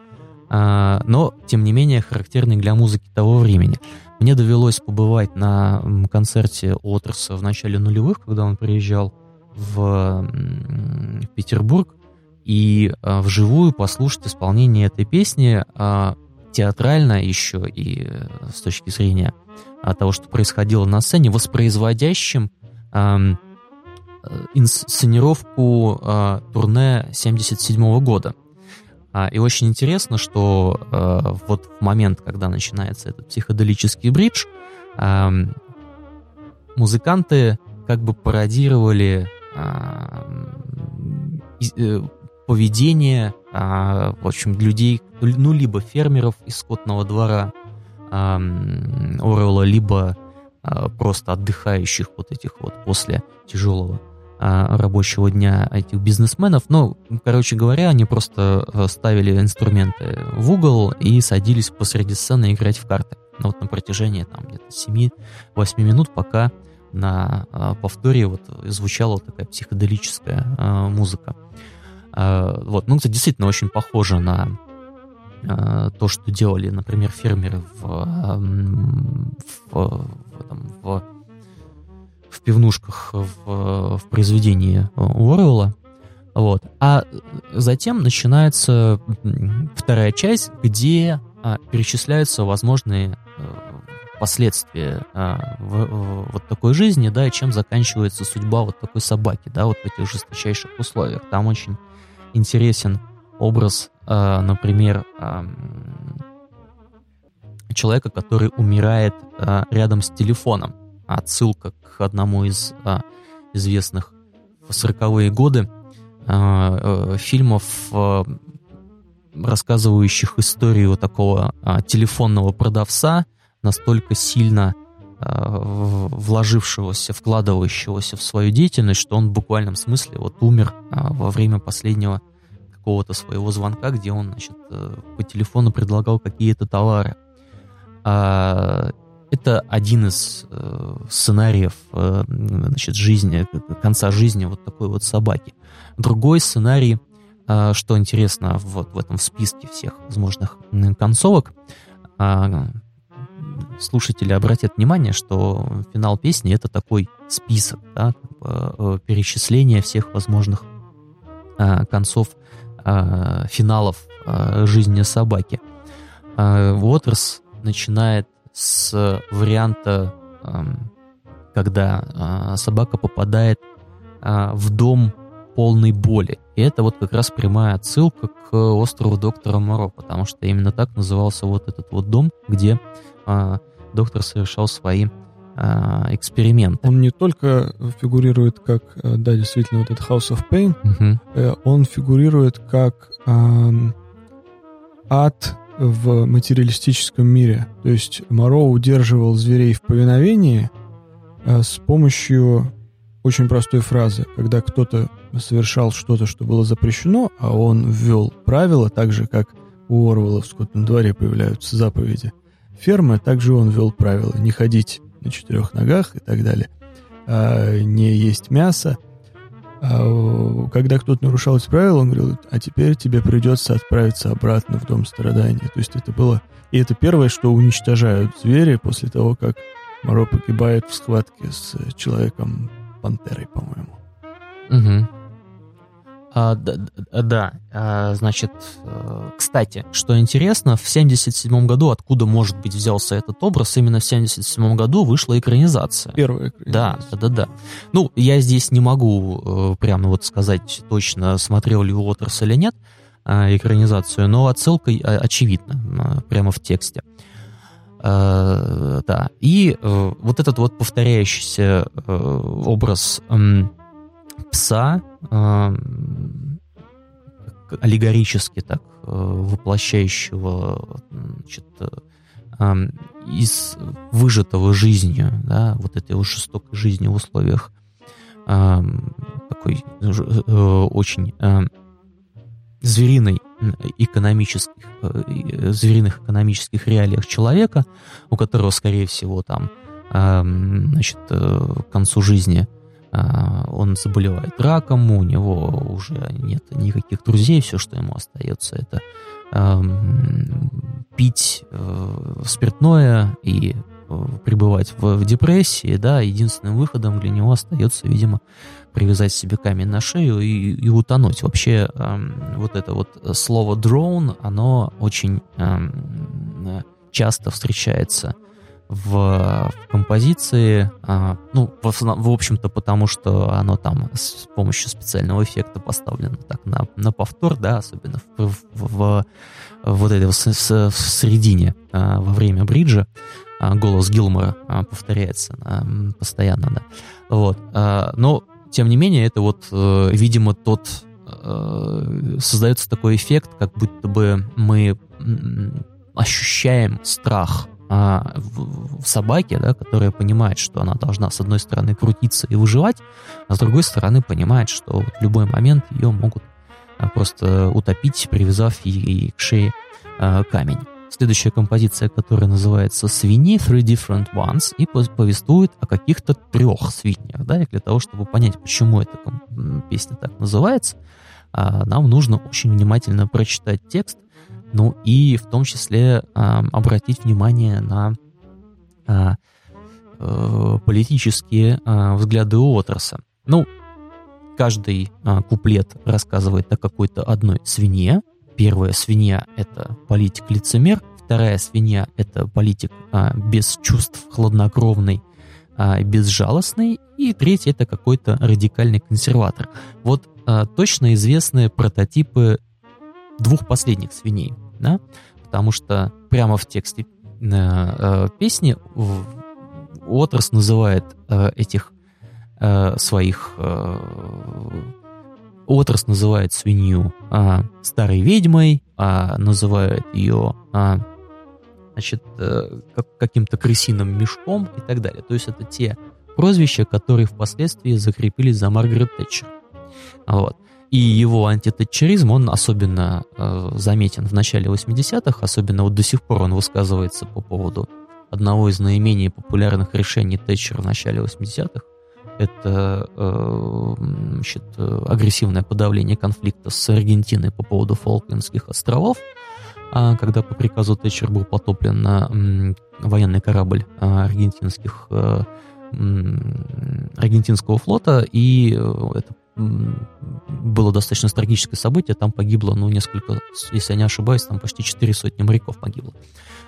S4: но, тем не менее, характерный для музыки того времени. Мне довелось побывать на концерте Отерса в начале нулевых, когда он приезжал в, Петербург, и а, вживую послушать исполнение этой песни а, театрально еще и э, с точки зрения того, что происходило на сцене, воспроизводящим э, инсценировку турне 77 года. А, и очень интересно, что э, вот в момент, когда начинается этот психоделический бридж, э, музыканты как бы пародировали э, поведение, э, в общем, людей, ну, либо фермеров из скотного двора э, Орелла, либо э, просто отдыхающих вот этих вот после тяжелого а, рабочего дня этих бизнесменов. Ну, короче говоря, они просто э, ставили инструменты в угол и садились посреди сцены играть в карты. Ну, вот на протяжении там где-то 7-8 минут, пока на а, повторе вот звучала вот такая психоделическая а, музыка. Вот, ну, это действительно очень похоже на то, что делали, например, фермеры в, в, в, там, в в пивнушках в, в произведении Уоррелла. Вот. А затем начинается вторая часть, где а, перечисляются возможные а, последствия а, вот такой жизни, да, и чем заканчивается судьба вот такой собаки, да, вот в этих жесточайших условиях. Там очень интересен образ, а, например, человека, который умирает рядом с телефоном отсылка к одному из а, известных в 40-е годы а, а, фильмов, а, рассказывающих историю такого а, телефонного продавца, настолько сильно а, вложившегося, вкладывающегося в свою деятельность, что он в буквальном смысле вот умер а, во время последнего какого-то своего звонка, где он, значит, э, по телефону предлагал какие-то товары. Это один из э, сценариев э, значит, жизни, конца жизни вот такой вот собаки. Другой сценарий, э, что интересно вот в этом списке всех возможных концовок, э, слушатели обратят внимание, что финал песни это такой список, да, э, перечисление всех возможных э, концов э, финалов э, жизни собаки. Э, Уотерс начинает с варианта, когда а, собака попадает а, в дом полной боли. И это вот как раз прямая отсылка к острову доктора Моро, потому что именно так назывался вот этот вот дом, где а, доктор совершал свои эксперименты.
S3: Он не только фигурирует как, э, да, действительно, вот этот House of Pain, угу. он фигурирует как э, ад в материалистическом мире. То есть Моро удерживал зверей в повиновении э, с помощью очень простой фразы. Когда кто-то совершал что-то, что было запрещено, а он ввел правила, так же, как у Орвала в скотном дворе появляются заповеди фермы, также он ввел правила не ходить на четырех ногах и так далее, а не есть мясо, а когда кто-то нарушал эти правила, он говорил, а теперь тебе придется отправиться обратно в дом страдания. То есть это было... И это первое, что уничтожают звери после того, как Моро погибает в схватке с человеком-пантерой, по-моему.
S4: Угу. А, да, да, а, значит, э, кстати, что интересно, в 77 году, откуда, может быть, взялся этот образ, именно в 77 году вышла экранизация.
S3: Первая экранизация.
S4: Да, да, да. Ну, я здесь не могу э, прямо вот сказать точно, смотрел ли Уотерс или нет э, экранизацию, но отсылка э, очевидна э, прямо в тексте. Э, да, и э, вот этот вот повторяющийся э, образ э, пса, э, аллегорически так э, воплощающего значит, э, из выжатого жизнью, да, вот этой вот жестокой жизни в условиях э, такой очень э, звериной экономических, звериных экономических реалиях человека, у которого, скорее всего, там, значит, к концу жизни он заболевает раком, у него уже нет никаких друзей, все, что ему остается, это пить э, спиртное и э, пребывать в, в депрессии, да, единственным выходом для него остается, видимо, привязать себе камень на шею и, и утонуть. Вообще, э, вот это вот слово «дрон», оно очень э, часто встречается в, в композиции, а, ну, в, в общем-то, потому что оно там с помощью специального эффекта поставлено так на, на повтор, да, особенно в, в, в, в вот этой в, в, в середине а, во время бриджа а, голос Гилмора а, повторяется а, постоянно, да, вот, а, но тем не менее это вот, а, видимо, тот а, создается такой эффект, как будто бы мы ощущаем страх а, в, в собаке, да, которая понимает, что она должна с одной стороны крутиться и выживать, а с другой стороны понимает, что в любой момент ее могут а, просто утопить, привязав ей к шее а, камень. Следующая композиция, которая называется «Свиньи», «Three Different Ones», и повествует о каких-то трех свиньях. Да, и для того, чтобы понять, почему эта песня так называется, а, нам нужно очень внимательно прочитать текст – ну и в том числе обратить внимание на э, э, политические э, взгляды Уотерса. Ну, каждый э, куплет рассказывает о какой-то одной свинье. Первая свинья — это политик-лицемер, вторая свинья — это политик без чувств, хладнокровный, безжалостный, и третья — это какой-то радикальный консерватор. Вот точно известны прототипы двух последних свиней, да, потому что прямо в тексте э, э, песни Уотерс называет э, этих э, своих э, Уотерс называет свинью э, старой ведьмой, а называет ее э, значит, э, как, каким-то крысиным мешком и так далее. То есть это те прозвища, которые впоследствии закрепились за Маргарет Тэтчер. Вот. И его антитатчеризм, он особенно э, заметен в начале 80-х, особенно вот до сих пор он высказывается по поводу одного из наименее популярных решений Тэтчера в начале 80-х. Это э, значит, агрессивное подавление конфликта с Аргентиной по поводу Фолклендских островов, э, когда по приказу Тэтчер был потоплен э, военный корабль э, аргентинских э, аргентинского флота, и э, это было достаточно трагическое событие, там погибло, ну, несколько, если я не ошибаюсь, там почти четыре сотни моряков погибло.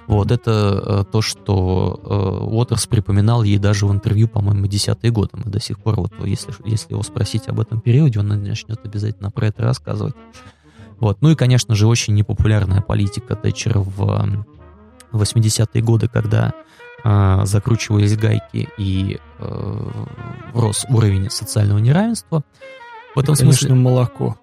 S4: Вот, это э, то, что э, Уотерс припоминал ей даже в интервью, по-моему, десятые годы. Мы до сих пор, вот, если, если его спросить об этом периоде, он начнет обязательно про это рассказывать. Вот. Ну и, конечно же, очень непопулярная политика Тэтчера в 80-е годы, когда э, закручивались гайки и э, рос уровень социального неравенства.
S3: В этом и, конечно, смысле... молоко.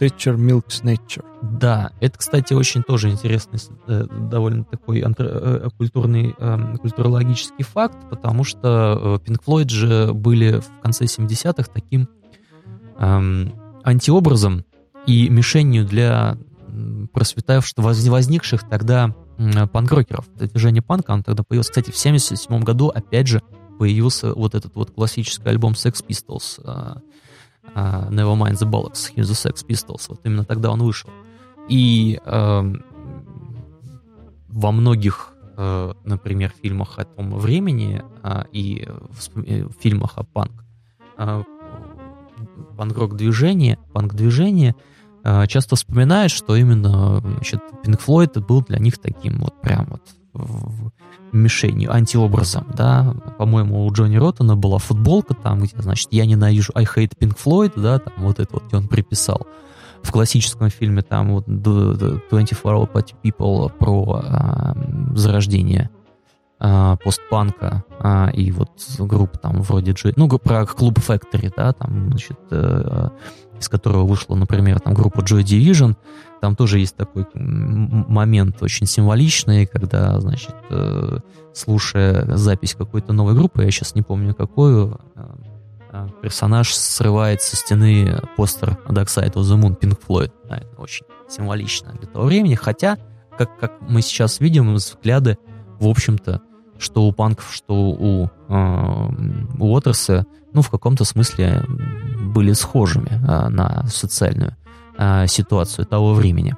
S3: Тэтчер Milk's Nature.
S4: Да, это, кстати, очень тоже интересный, э, довольно такой э, культурный, эм, культурологический факт, потому что Pink Floyd же были в конце 70-х таким эм, антиобразом и мишенью для просветавших, возникших тогда панк-рокеров. Движение панка, он тогда появился. Кстати, в 77 году, опять же, появился вот этот вот классический альбом Sex Pistols, uh, uh, Nevermind the Bollocks, Here's the Sex Pistols. Вот именно тогда он вышел. И uh, во многих, uh, например, фильмах о том времени uh, и в, в фильмах о панк uh, панк-рок движение, панк-движение э, часто вспоминает, что именно значит, Pink Floyd был для них таким вот прям вот мишенью, антиобразом, да, по-моему, у Джонни Роттона была футболка там, где, значит, я ненавижу I hate Pink Floyd, да, там вот это вот, где он приписал. В классическом фильме там вот 24 Hour People про а, зарождение а, постпанка а, и вот группа там вроде Джей, ну, про клуб Factory, да, там, значит, а, из которого вышла, например, там группа Joy Division, там тоже есть такой момент очень символичный, когда, значит, э, слушая запись какой-то новой группы, я сейчас не помню какую, э, э, персонаж срывает со стены постер Dark Side of the Moon Pink Floyd. Да, это очень символично для того времени, хотя, как, как мы сейчас видим, взгляды, в общем-то, что у панков, что у, э, у Уотерса, ну, в каком-то смысле были схожими э, на социальную э, ситуацию того времени.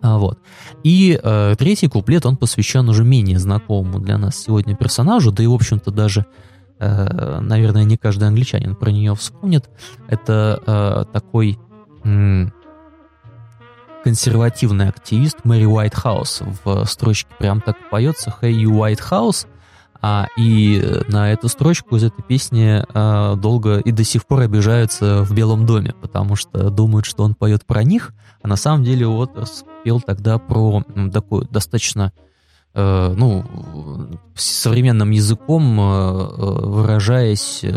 S4: А, вот. И э, третий куплет, он посвящен уже менее знакомому для нас сегодня персонажу, да и, в общем-то, даже, э, наверное, не каждый англичанин про нее вспомнит. Это э, такой э, консервативный активист Мэри Уайтхаус. В строчке прям так поется «Hey, you Whitehouse», а, и на эту строчку из этой песни а, долго и до сих пор обижаются в Белом доме, потому что думают, что он поет про них, а на самом деле Уотерс пел тогда про такую достаточно, э, ну, современным языком, э, э выражаясь, э,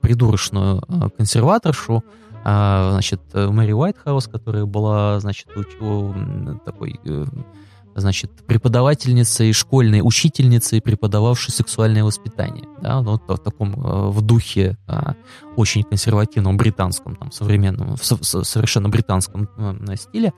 S4: придурочную э, консерваторшу, а, значит, Мэри Уайтхаус, которая была, значит, такой э, значит, преподавательницей школьной, учительницей, преподававшей сексуальное воспитание. Да, ну, вот в таком, э, в духе а, очень консервативном британском, там, современном, в совершенно британском э, стиле.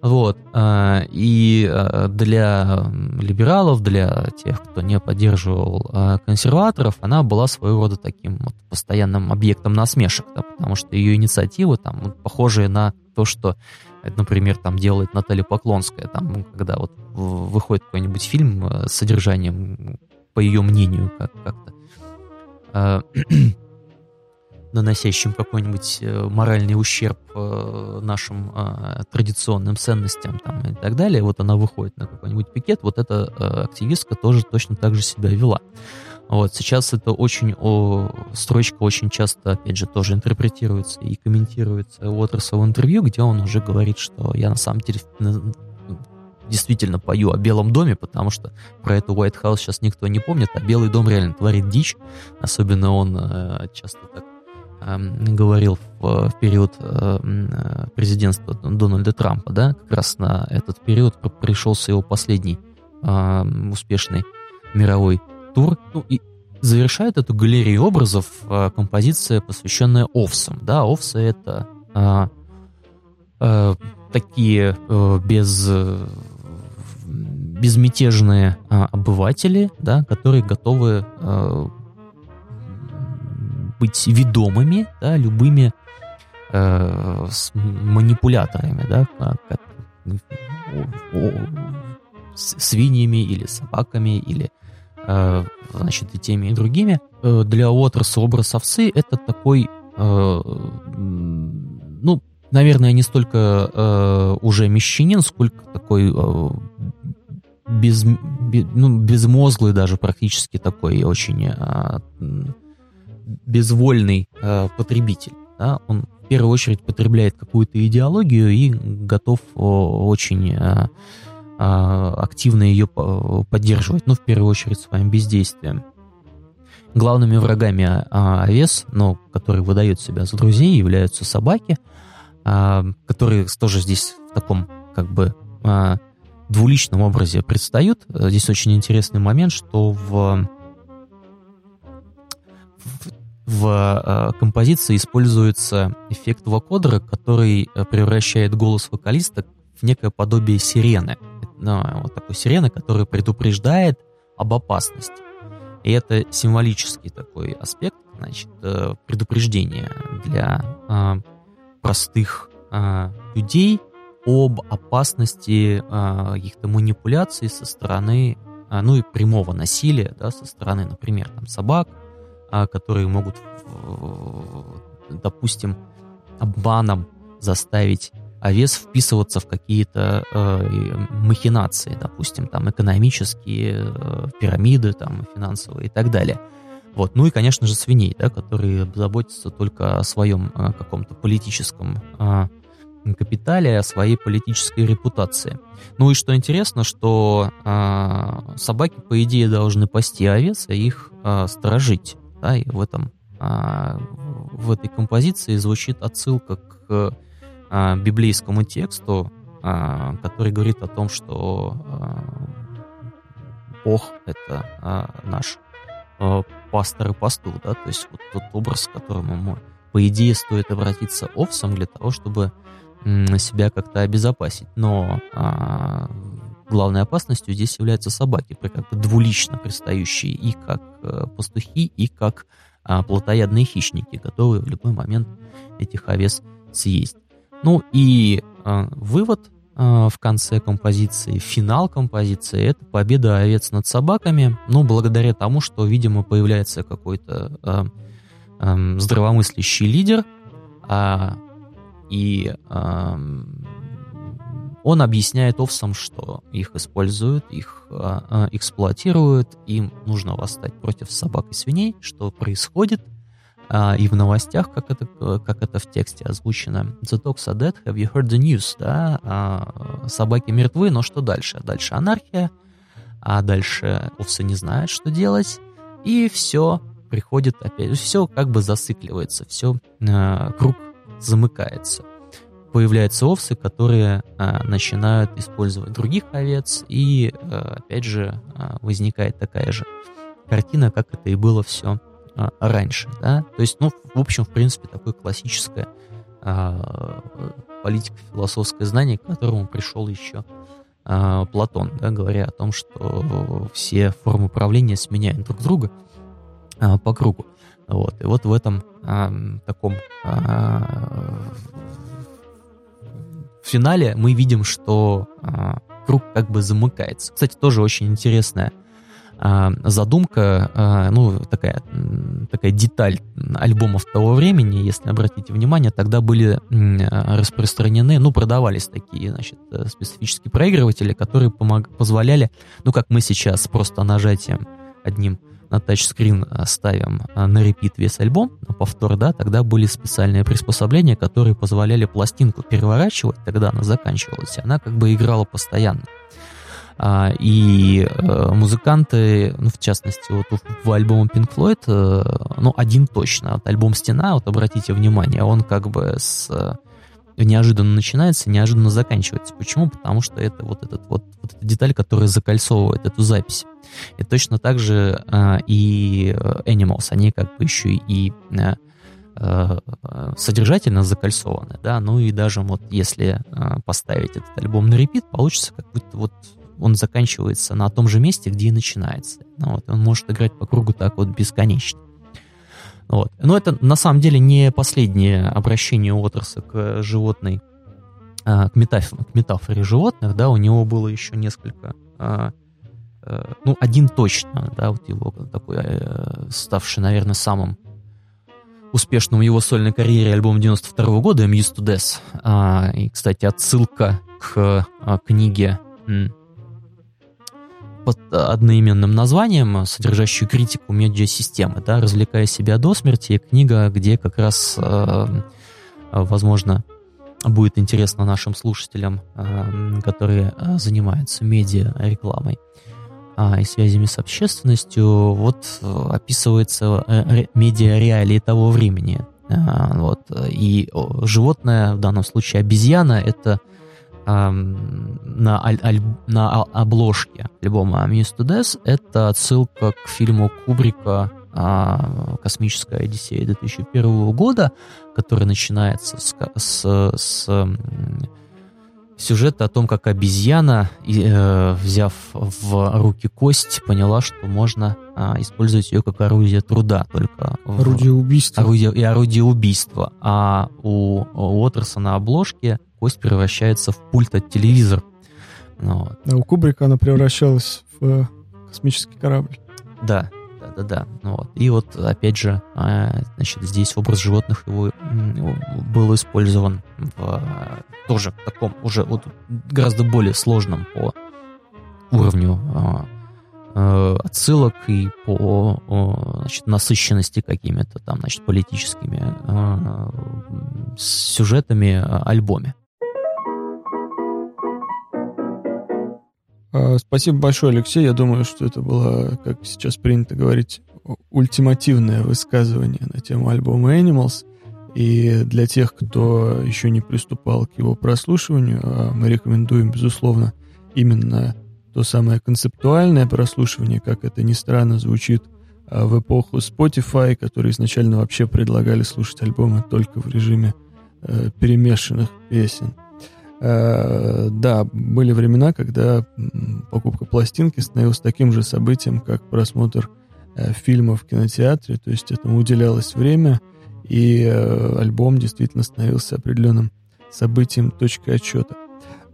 S4: Вот. А, и а, для либералов, для тех, кто не поддерживал консерваторов, она была своего рода таким вот постоянным объектом насмешек, да, потому что ее инициативы там похожие на то, что это, например, там делает Наталья Поклонская, там, когда вот выходит какой-нибудь фильм э, с содержанием, по ее мнению, как- как-то э, [CLEARS THROAT] наносящим какой-нибудь э, моральный ущерб э, нашим э, традиционным ценностям там, и так далее, вот она выходит на какой-нибудь пикет, вот эта э, активистка тоже точно так же себя вела. Вот, сейчас это очень, о, строчка очень часто, опять же, тоже интерпретируется и комментируется Уотерса в интервью, где он уже говорит, что я на самом деле действительно пою о Белом доме, потому что про эту White House сейчас никто не помнит, а Белый дом реально творит дичь. Особенно он э, часто так говорил в, в период э, президентства Дональда Трампа, да, как раз на этот период пришелся его последний э, успешный мировой тур. Ну, и завершает эту галерею образов э, композиция, посвященная овсам. Да, овсы — это э, э, такие э, без, безмятежные э, обыватели, да, которые готовы э, быть ведомыми да, любыми э, с манипуляторами, да, как, свиньями или собаками или Э, значит, и теми, и другими. Э, для Уотерса образ овцы это такой, э, ну, наверное, не столько уже мещанин, сколько такой без, ну, безмозглый даже практически такой очень безвольный потребитель. Да? Он в первую очередь потребляет какую-то идеологию и готов очень а, активно ее поддерживать, ну, в первую очередь, своим бездействием. Главными врагами а, овес, но которые выдают себя за друзей, являются собаки, а, которые тоже здесь в таком, как бы, двуличном образе предстают. Здесь очень интересный момент, что в, в композиции используется эффект вокодера, который превращает голос вокалиста в некое подобие сирены ну, вот такой сирены, которая предупреждает об опасности. И это символический такой аспект, значит, э, предупреждения для э, простых э, людей об опасности э, каких-то манипуляций со стороны, э, ну и прямого насилия, да, со стороны, например, там, собак, э, которые могут допустим, обманом заставить овес вписываться в какие-то э, махинации, допустим, там экономические, э, пирамиды, там финансовые и так далее. Вот. Ну и, конечно же, свиней, да, которые заботятся только о своем э, каком-то политическом э, капитале, о своей политической репутации. Ну и что интересно, что э, собаки, по идее, должны пасти овец, и их э, сторожить. Да, и в этом э, в этой композиции звучит отсылка к э, библейскому тексту, э, который говорит о том, что э, Бог это э, наш э, пастор и пастух, да, то есть вот тот образ, к которому мы, по идее, стоит обратиться овцам для того, чтобы себя как-то обезопасить. Но а, главной опасностью здесь являются собаки, как бы двулично пристающие и как а, пастухи, и как а, плотоядные хищники, готовые в любой момент этих овец съесть. Ну и а, вывод а, в конце композиции, финал композиции, это победа овец над собаками, ну, благодаря тому, что, видимо, появляется какой-то а, а, здравомыслящий лидер, а, и э, он объясняет овцам, что их используют, их э, эксплуатируют, им нужно восстать против собак и свиней, что происходит. Э, и в новостях, как это, как это в тексте озвучено, The dogs are dead, have you heard the news? Да? Э, собаки мертвы, но что дальше? Дальше анархия, а дальше овцы не знают, что делать, и все приходит опять, все как бы зацикливается, все э, круг замыкается. Появляются овцы, которые а, начинают использовать других овец, и а, опять же а, возникает такая же картина, как это и было все а, раньше. Да? То есть, ну, в общем, в принципе, такое классическое а, политико-философское знание, к которому пришел еще а, Платон, да, говоря о том, что все формы управления сменяют друг друга а, по кругу. Вот. И вот в этом а, таком а, в финале мы видим, что а, круг как бы замыкается. Кстати, тоже очень интересная а, задумка, а, ну, такая, такая деталь альбомов того времени, если обратите внимание, тогда были распространены, ну, продавались такие, значит, специфические проигрыватели, которые помог, позволяли, ну, как мы сейчас просто нажатием одним на тачскрин ставим а, на репит весь альбом, на повтор, да, тогда были специальные приспособления, которые позволяли пластинку переворачивать, тогда она заканчивалась, и она как бы играла постоянно. А, и э, музыканты, ну, в частности, вот в альбоме Pink Floyd, э, ну, один точно, вот альбом «Стена», вот обратите внимание, он как бы с неожиданно начинается, неожиданно заканчивается. Почему? Потому что это вот, этот, вот, вот эта деталь, которая закольцовывает эту запись. И точно так же э, и Animals, они как бы еще и э, содержательно закольцованы, да, ну и даже вот если э, поставить этот альбом на репит, получится как будто вот он заканчивается на том же месте, где и начинается. Ну, вот, он может играть по кругу так вот бесконечно. Вот. Но это на самом деле не последнее обращение Уотерса к животной, к, метафоре, к метафоре животных, да, у него было еще несколько, ну, один точно, да, вот его такой, э, ставший, наверное, самым успешным в его сольной карьере альбом 92 -го года «I'm to death». И, кстати, отсылка к книге под одноименным названием, содержащую критику медиа-системы, да, «Развлекая себя до смерти», книга, где как раз, э, возможно, будет интересно нашим слушателям, э, которые э, занимаются медиа-рекламой и связями с общественностью, вот описывается медиа-реалии того времени. Вот. И животное, в данном случае обезьяна, это на, аль, аль, на обложке альбома «Muse to Death» это отсылка к фильму Кубрика а, «Космическая Одиссея» 2001 года, который начинается с, с, с сюжета о том, как обезьяна, э, взяв в руки кость, поняла, что можно а, использовать ее как орудие труда, только
S3: орудие убийства.
S4: Орудие, и орудие убийства. А у Уотерса на обложке кость превращается в пульт от телевизора.
S3: Ну, вот. А у Кубрика она превращалась в э, космический корабль.
S4: Да, да, да. Ну, вот. И вот, опять же, а, значит, здесь образ животных его был использован в тоже таком уже вот гораздо более сложном по уровню а, а, отсылок и по значит, насыщенности какими-то там, значит, политическими сюжетами альбоме.
S3: Спасибо большое, Алексей. Я думаю, что это было, как сейчас принято говорить, ультимативное высказывание на тему альбома Animals. И для тех, кто еще не приступал к его прослушиванию, а мы рекомендуем, безусловно, именно то самое концептуальное прослушивание, как это ни странно звучит, а, в эпоху Spotify, которые изначально вообще предлагали слушать альбомы только в режиме э, перемешанных песен. Э, да, были времена, когда покупка пластинки становилась таким же событием, как просмотр э, фильма в кинотеатре, то есть этому уделялось время, и э, альбом действительно становился определенным событием, точкой отчета.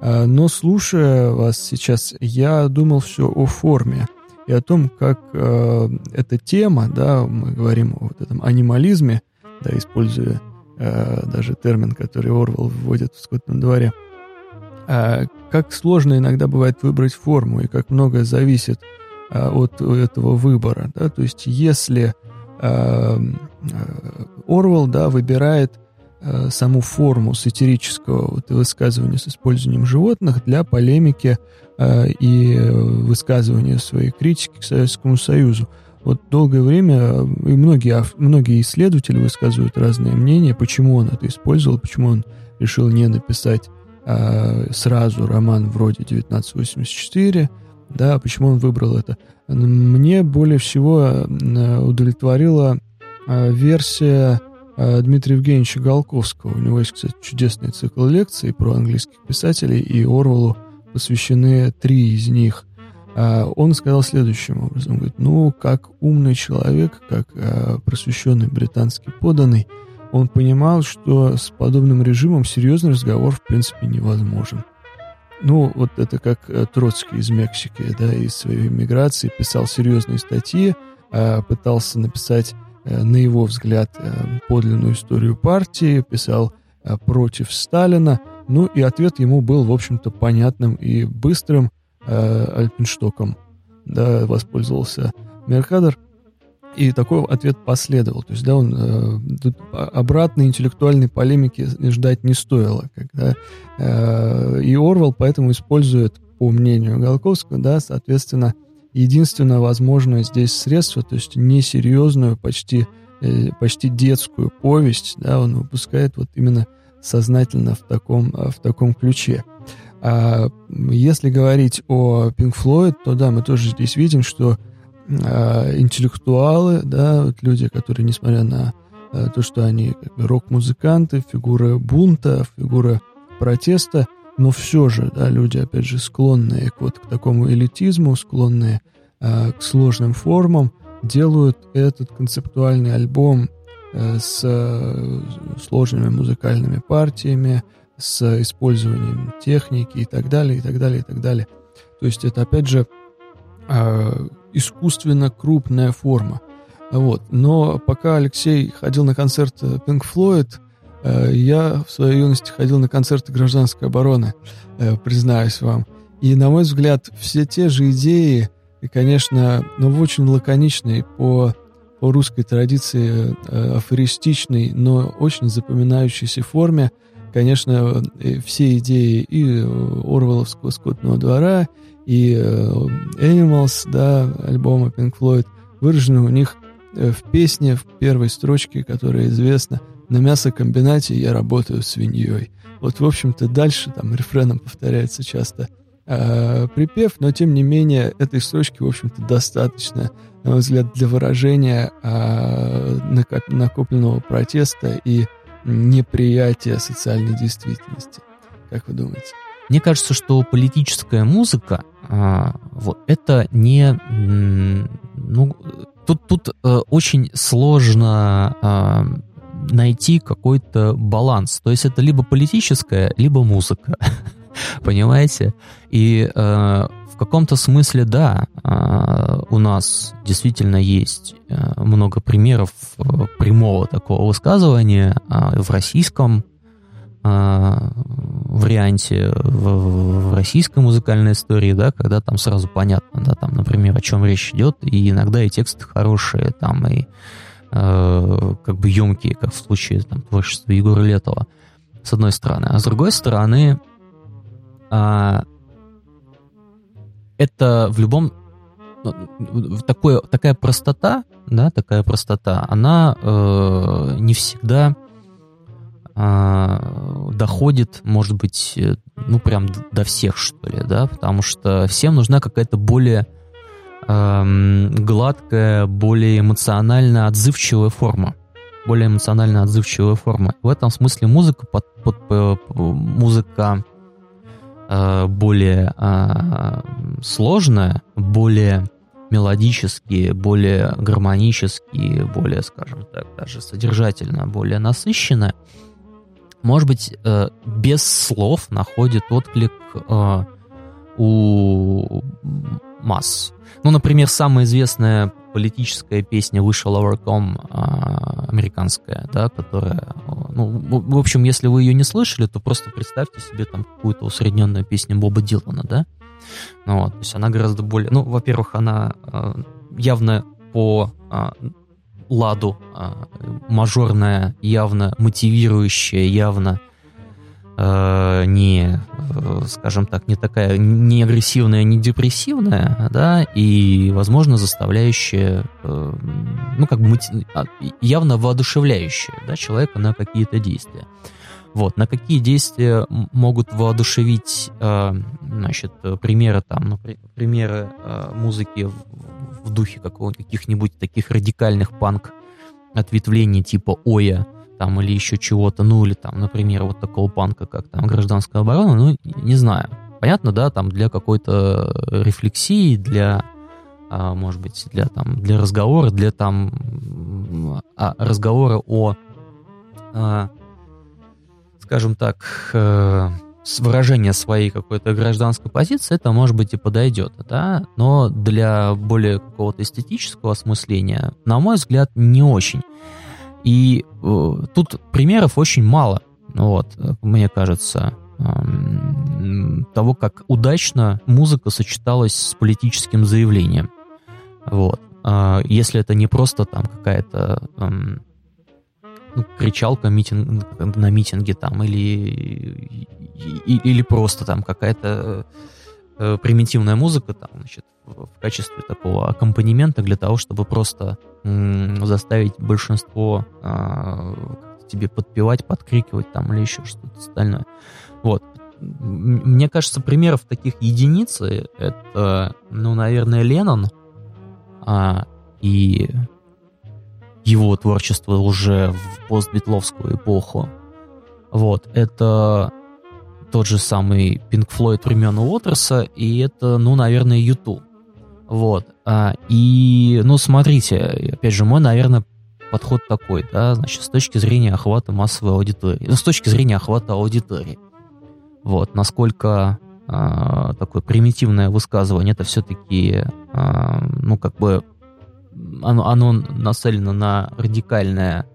S3: Но слушая вас сейчас, я думал все о форме и о том, как эта тема, да, мы говорим о вот этом анимализме, да, используя даже термин, который Орвел вводит в «Скотном дворе», а, как сложно иногда бывает выбрать форму и как многое зависит а, от этого выбора. Да? То есть если а, Орвел да, выбирает саму форму сатирического вот, высказывания с использованием животных для полемики и высказывания своей критики к Советскому Союзу. Вот долгое время и многие, многие исследователи высказывают разные мнения, почему он это использовал, почему он решил не написать э, сразу роман вроде 1984, да, почему он выбрал это. Мне более всего удовлетворила э, версия э, Дмитрия Евгеньевича Голковского. У него есть, кстати, чудесный цикл лекций про английских писателей, и Орвелу посвящены три из них. Э, он сказал следующим образом, говорит, ну, как умный человек, как э, просвещенный британский поданный, он понимал, что с подобным режимом серьезный разговор в принципе невозможен. Ну, вот это как э, Троцкий из Мексики, да, из своей миграции писал серьезные статьи, а, пытался написать, э, на его взгляд, э, подлинную историю партии, писал против Сталина, ну и ответ ему был, в общем-то, понятным и быстрым. Альпинштоком, да, воспользовался Меркадер. И такой ответ последовал. То есть, да, он э, обратной интеллектуальной полемики ждать не стоило. Когда, э, и Орвал поэтому использует, по мнению Голковского, да, соответственно, единственное возможное здесь средство, то есть несерьезную, почти, э, почти детскую повесть, да, он выпускает вот именно сознательно в таком, в таком ключе. А если говорить о Pink Floyd, то да, мы тоже здесь видим, что э, интеллектуалы, да, вот люди, которые, несмотря на э, то, что они как бы рок-музыканты, фигура бунта, фигура протеста, но все же, да, люди, опять же, склонные к, вот, к такому элитизму, склонные э, к сложным формам, делают этот концептуальный альбом э, с э, сложными музыкальными партиями, с использованием техники и так далее, и так далее, и так далее. То есть это, опять же, э, искусственно крупная форма. Вот. Но пока Алексей ходил на концерт э, Pink Floyd, э, я в своей юности ходил на концерты гражданской обороны, э, признаюсь вам. И, на мой взгляд, все те же идеи, и, конечно, но в очень лаконичной по, по русской традиции афористичной, но очень запоминающейся форме, конечно, все идеи и Орвеловского скотного двора, и э, Animals, да, альбома Pink Floyd, выражены у них э, в песне, в первой строчке, которая известна, «На мясокомбинате я работаю свиньей». Вот, в общем-то, дальше там рефреном повторяется часто э, припев, но, тем не менее, этой строчки, в общем-то, достаточно, на мой взгляд, для выражения э, накопленного протеста и неприятия социальной действительности. Как вы думаете?
S4: Мне кажется, что политическая музыка а, вот это не ну тут тут а, очень сложно а, найти какой-то баланс. То есть это либо политическая, либо музыка, [LAUGHS] понимаете? И а, в каком-то смысле, да, а, у нас действительно есть э, много примеров э, прямого такого высказывания в российском а, варианте, в, в российской музыкальной истории, да, когда там сразу понятно, да, там, например, о чем речь идет, и иногда и тексты хорошие, там, и э, как бы емкие, как в случае там, творчества Егора Летова, с одной стороны. А с другой стороны, э, это в любом ну, такое, такая простота, да, такая простота, она э, не всегда э, доходит, может быть, э, ну прям до всех, что ли, да, потому что всем нужна какая-то более э, гладкая, более эмоционально отзывчивая форма, более эмоционально отзывчивая форма. В этом смысле музыка под, под, под музыка Э, более э, сложная, более мелодически, более гармонически, более, скажем так, даже содержательно, более насыщенная, может быть, э, без слов находит отклик у масс. Ну, например, самая известная политическая песня вышла Overcome а, американская, да, которая, ну, в общем, если вы ее не слышали, то просто представьте себе там какую-то усредненную песню Боба Дилана, да, ну, вот, то есть она гораздо более, ну, во-первых, она а, явно по а, ладу мажорная, явно мотивирующая, явно э, не, э, скажем так, не такая, не агрессивная, не депрессивная, да, и, возможно, заставляющая, э, ну, как бы а, явно воодушевляющая, да, человека на какие-то действия. Вот, на какие действия могут воодушевить, э, значит, примеры там, ну, примеры э, музыки в, духе каких-нибудь таких радикальных панк ответвлений типа Оя, там, или еще чего-то, ну, или там, например, вот такого панка, как там гражданская оборона, ну, не знаю. Понятно, да, там для какой-то рефлексии, для, а, может быть, для там, для разговора, для там а, разговора о, а, скажем так, а, выражение своей какой-то гражданской позиции, это, может быть, и подойдет, да, но для более какого-то эстетического осмысления, на мой взгляд, не очень. И э, тут примеров очень мало, вот, мне кажется, э, того, как удачно музыка сочеталась с политическим заявлением. Вот. Э, если это не просто там какая-то э, ну, кричалка митинг, на митинге там, или, или просто там какая-то э, примитивная музыка там, значит, в качестве такого аккомпанемента для того, чтобы просто заставить большинство э, тебе подпевать, подкрикивать там или еще что-то остальное. Вот. Мне кажется, примеров таких единицы это, ну, наверное, Леннон а, и его творчество уже в постбитловскую эпоху. Вот, это тот же самый Pink Floyd времен Уотерса, и это, ну, наверное, YouTube. Вот. А, и, ну, смотрите, опять же, мой, наверное, подход такой, да, значит, с точки зрения охвата массовой аудитории, ну, с точки зрения охвата аудитории. Вот, насколько а, такое примитивное высказывание, это все-таки, а, ну, как бы, оно, оно нацелено на радикальное,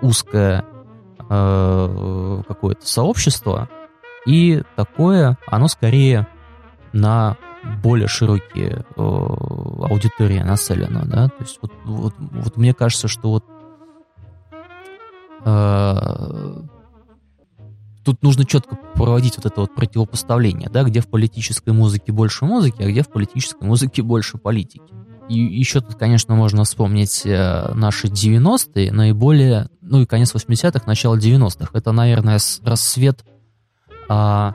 S4: узкое а, какое-то сообщество, и такое, оно скорее на более широкие э, аудитории нацелена, да, то есть вот, вот, вот мне кажется, что вот э, тут нужно четко проводить вот это вот противопоставление, да, где в политической музыке больше музыки, а где в политической музыке больше политики. Еще тут, конечно, можно вспомнить э, наши 90-е, наиболее, ну и конец 80-х, начало 90-х. Это, наверное, рассвет а,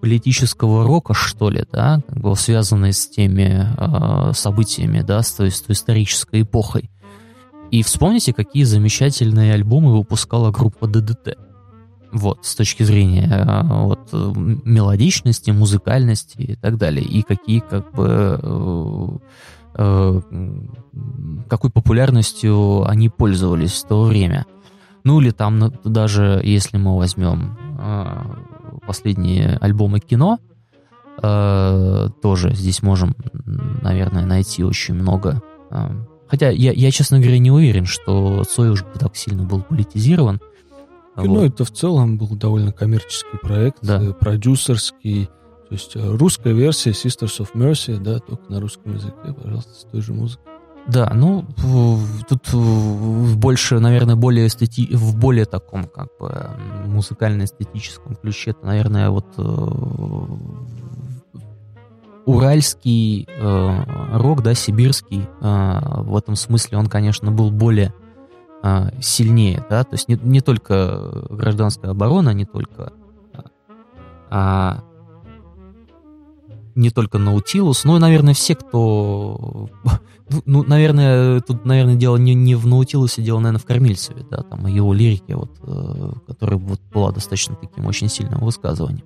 S4: политического рока, что ли, да, как бы связанные с теми э, событиями, да, с той, с той исторической эпохой. И вспомните, какие замечательные альбомы выпускала группа ДДТ. Вот, с точки зрения э, вот, мелодичности, музыкальности и так далее. И какие, как бы, э, э, какой популярностью они пользовались в то время. Ну или там даже, если мы возьмем э, последние альбомы кино, э, тоже здесь можем, наверное, найти очень много. Э, хотя я, я, честно говоря, не уверен, что Цой уж так сильно был политизирован.
S3: Кино вот. это в целом был довольно коммерческий проект, да. Э, продюсерский. То есть э, русская версия Sisters of Mercy, да, только на русском языке, пожалуйста, с той же музыкой.
S4: Да, ну, тут в больше, наверное, более эстети... в более таком, как бы, музыкально-эстетическом ключе, это, наверное, вот э, уральский э, рок, да, сибирский, э, в этом смысле он, конечно, был более э, сильнее, да, то есть не, не только гражданская оборона, не только а, не только Наутилус, но и, наверное, все, кто... [LAUGHS] Ну, наверное, тут, наверное, дело не, не в Наутилусе, дело, наверное, в Кормильцеве, да, там, его лирике, вот, э, которая вот была достаточно таким очень сильным высказыванием.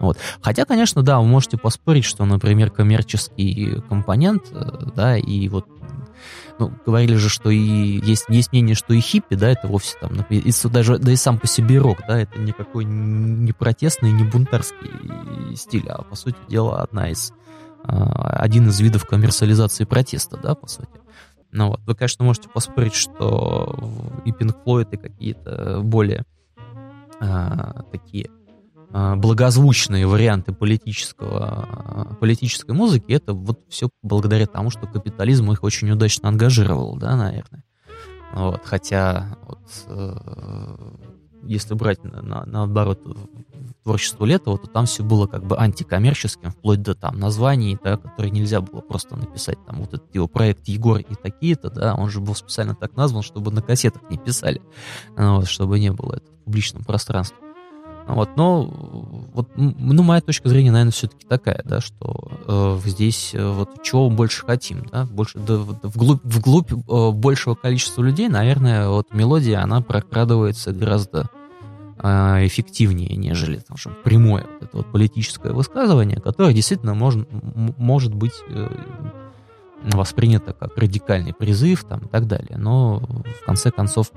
S4: Вот. Хотя, конечно, да, вы можете поспорить, что, например, коммерческий компонент, э, да, и вот ну, говорили же, что и есть, есть мнение, что и хиппи, да, это вовсе там, и даже, да и сам по себе рок, да, это никакой не протестный, не бунтарский стиль, а, по сути дела, одна из, а, один из видов коммерциализации протеста, да, по сути. Ну вот, вы, конечно, можете поспорить, что и Pink Floyd, и какие-то более а, такие благозвучные варианты политического, а, политической музыки, это вот все благодаря тому, что капитализм их очень удачно ангажировал, да, наверное. Вот, хотя, вот, э, если брать на, на, наоборот творчество Летова, то там все было как бы антикоммерческим, вплоть до там названий, да, которые нельзя было просто написать, там вот этот его проект Егор и такие-то, да, он же был специально так назван, чтобы на кассетах не писали, вот, чтобы не было это в публичном пространстве. Вот, но вот, ну, моя точка зрения, наверное, все-таки такая, да, что э, здесь э, вот чего больше хотим, да, больше да, вглубь, вглубь э, большего количества людей, наверное, вот мелодия, она прокрадывается гораздо э, эффективнее, нежели там, что прямое вот это вот политическое высказывание, которое действительно может, может быть э, воспринято как радикальный призыв там, и так далее. Но в конце концов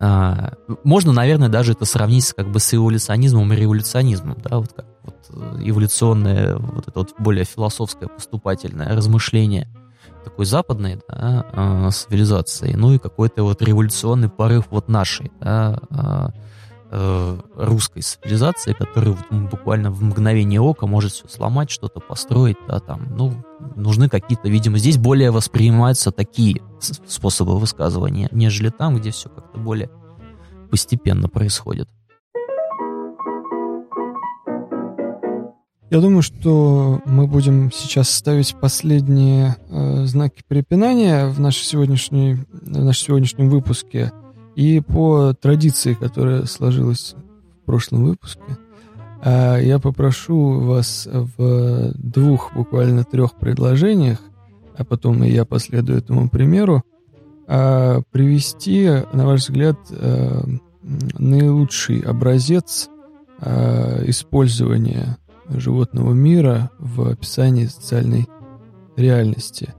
S4: а, можно, наверное, даже это сравнить как бы с эволюционизмом и революционизмом, да, вот как вот э, эволюционное, вот это вот более философское поступательное размышление такой западной да, а, цивилизации, ну и какой-то вот революционный порыв вот нашей, да, а, э, русской цивилизации, которая вот буквально в мгновение ока может все сломать, что-то построить, да, там, ну, нужны какие-то, видимо, здесь более воспринимаются такие способы высказывания, нежели там, где все как-то более постепенно происходит.
S3: Я думаю, что мы будем сейчас ставить последние э, знаки препинания в, нашей сегодняшней, в нашем сегодняшнем выпуске. И по традиции, которая сложилась в прошлом выпуске, э, я попрошу вас в двух, буквально трех предложениях, а потом и я последую этому примеру, э, привести, на ваш взгляд, э, наилучший образец использования животного мира в описании социальной реальности.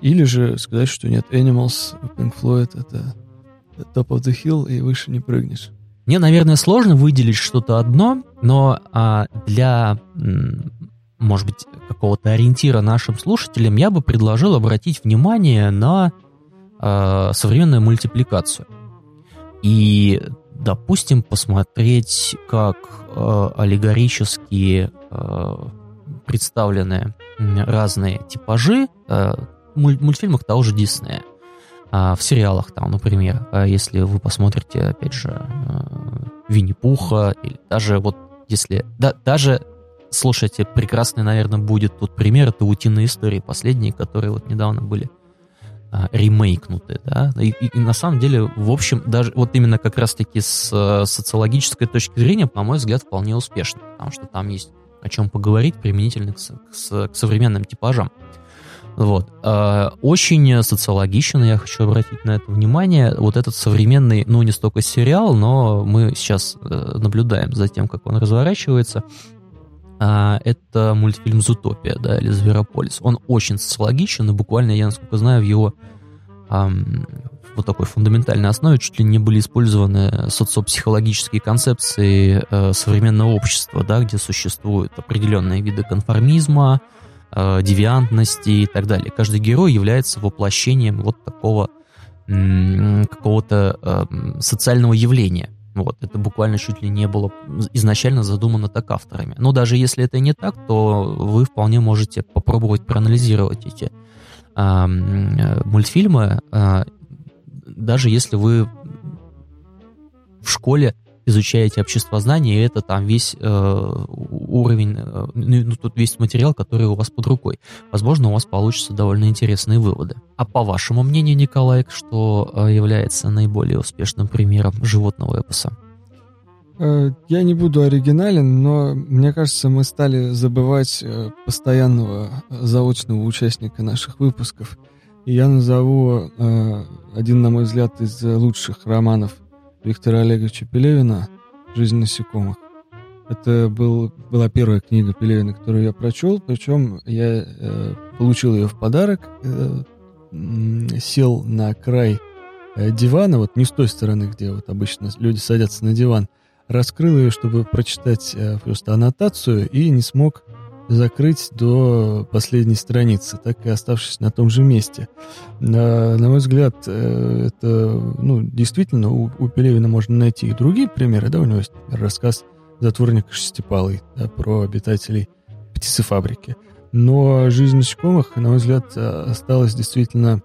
S3: Или же сказать, что нет, Animals, Pink Floyd — это top of the hill, и выше не прыгнешь.
S4: Мне, наверное, сложно выделить что-то одно, но а, для, может быть, какого-то ориентира нашим слушателям я бы предложил обратить внимание на а, современную мультипликацию. И, допустим, посмотреть, как а, аллегорические Э, представлены разные типажи э, мультфильмах того же Диснея. А в сериалах там, например, э, если вы посмотрите, опять же, Винни-Пуха, или даже вот если... Да, даже, слушайте, прекрасный, наверное, будет тут пример, это утиные истории последние, которые вот недавно были а, ремейкнуты, да, и, и, и на самом деле, в общем, даже вот именно как раз-таки с социологической точки зрения, на мой взгляд, вполне успешно, потому что там есть о чем поговорить применительно к, к, к современным типажам. Вот. А, очень социологично, я хочу обратить на это внимание, вот этот современный, ну, не столько сериал, но мы сейчас э, наблюдаем за тем, как он разворачивается. А, это мультфильм «Зутопия», да, или «Зверополис». Он очень социологичен, и буквально, я насколько знаю, в его вот такой фундаментальной основе чуть ли не были использованы социопсихологические концепции э, современного общества, да, где существуют определенные виды конформизма, э, девиантности и так далее. Каждый герой является воплощением вот такого какого-то э, социального явления. Вот, это буквально чуть ли не было изначально задумано так авторами. Но даже если это не так, то вы вполне можете попробовать проанализировать эти э, мультфильмы, э, даже если вы в школе изучаете обществознание, и это там весь э, уровень, э, ну, ну, тут весь материал, который у вас под рукой. Возможно, у вас получатся довольно интересные выводы. А по вашему мнению, Николай, что э, является наиболее успешным примером животного эпоса?
S3: Э, я не буду оригинален, но мне кажется, мы стали забывать э, постоянного заочного участника наших выпусков. И я назову э, один, на мой взгляд, из лучших романов Виктора Олеговича Пелевина «Жизнь насекомых». Это был, была первая книга Пелевина, которую я прочел, причем я э, получил ее в подарок, э, сел на край э, дивана, вот не с той стороны, где вот обычно люди садятся на диван, раскрыл ее, чтобы прочитать э, просто аннотацию, и не смог закрыть до последней страницы, так и оставшись на том же месте. На, на мой взгляд, э, это, ну, действительно, у, у Пелевина можно найти и другие примеры, да, у него есть рассказ «Затворник шестипалый», да, про обитателей птицефабрики. Но жизнь насекомых, на мой взгляд, осталась действительно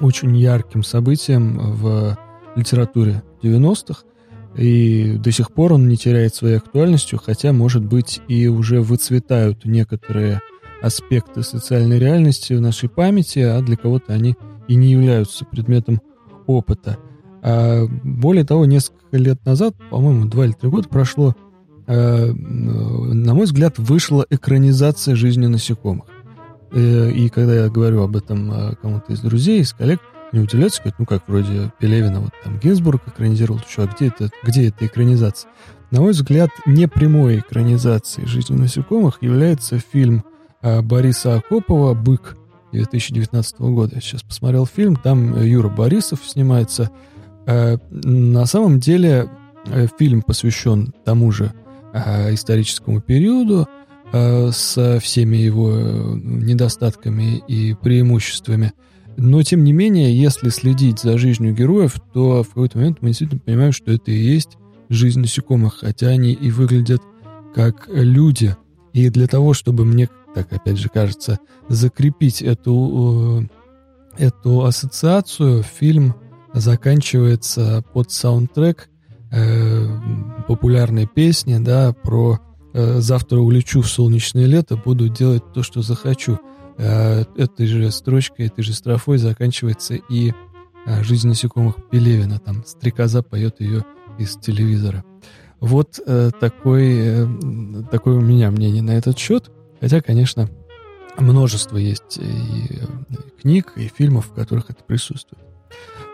S3: очень ярким событием в литературе 90-х, и до сих пор он не теряет своей актуальностью, хотя, может быть, и уже выцветают некоторые аспекты социальной реальности в нашей памяти, а для кого-то они и не являются предметом опыта. А более того, несколько лет назад, по-моему, два или три года прошло, а, на мой взгляд, вышла экранизация жизни насекомых. Э, и когда я говорю об этом а, кому-то из друзей, из коллег, не удивляются, говорят, ну как вроде Пелевина, вот там Гинзбург экранизировал, что, а где это, где эта экранизация? На мой взгляд, непрямой экранизацией жизни насекомых является фильм а, Бориса Акопова «Бык» 2019 года. Я сейчас посмотрел фильм, там Юра Борисов снимается. А, на самом деле э, фильм посвящен тому же а, историческому периоду, с всеми его э, недостатками и преимуществами – но, тем не менее, если следить за жизнью героев, то в какой-то момент мы действительно понимаем, что это и есть жизнь насекомых, хотя они и выглядят как люди. И для того, чтобы мне, так опять же кажется, закрепить эту, э, эту ассоциацию, фильм заканчивается под саундтрек э, популярной песни, да, про э, «Завтра улечу в солнечное лето, буду делать то, что захочу». Э, этой же строчкой, этой же строфой заканчивается и э, «Жизнь насекомых» Пелевина. Там стрекоза поет ее из телевизора. Вот э, такой, такое у меня мнение на этот счет. Хотя, конечно, множество есть и книг, и фильмов, в которых это присутствует.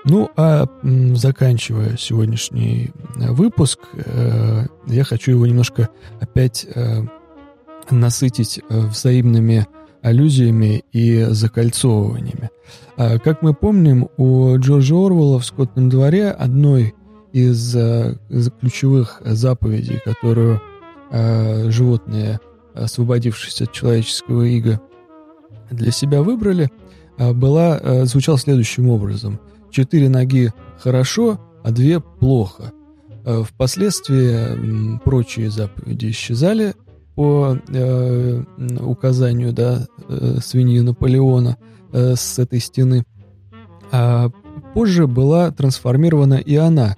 S3: Ну, а заканчивая сегодняшний выпуск, я хочу его немножко опять насытить взаимными аллюзиями и закольцовываниями. А, как мы помним, у Джорджа Орвелла в «Скотном дворе» одной из, из ключевых заповедей, которую э, животные, освободившись от человеческого ига, для себя выбрали, была, звучал следующим образом. Четыре ноги хорошо, а две плохо. Впоследствии прочие заповеди исчезали, по э, указанию да, э, свиньи Наполеона э, с этой стены. А позже была трансформирована и она.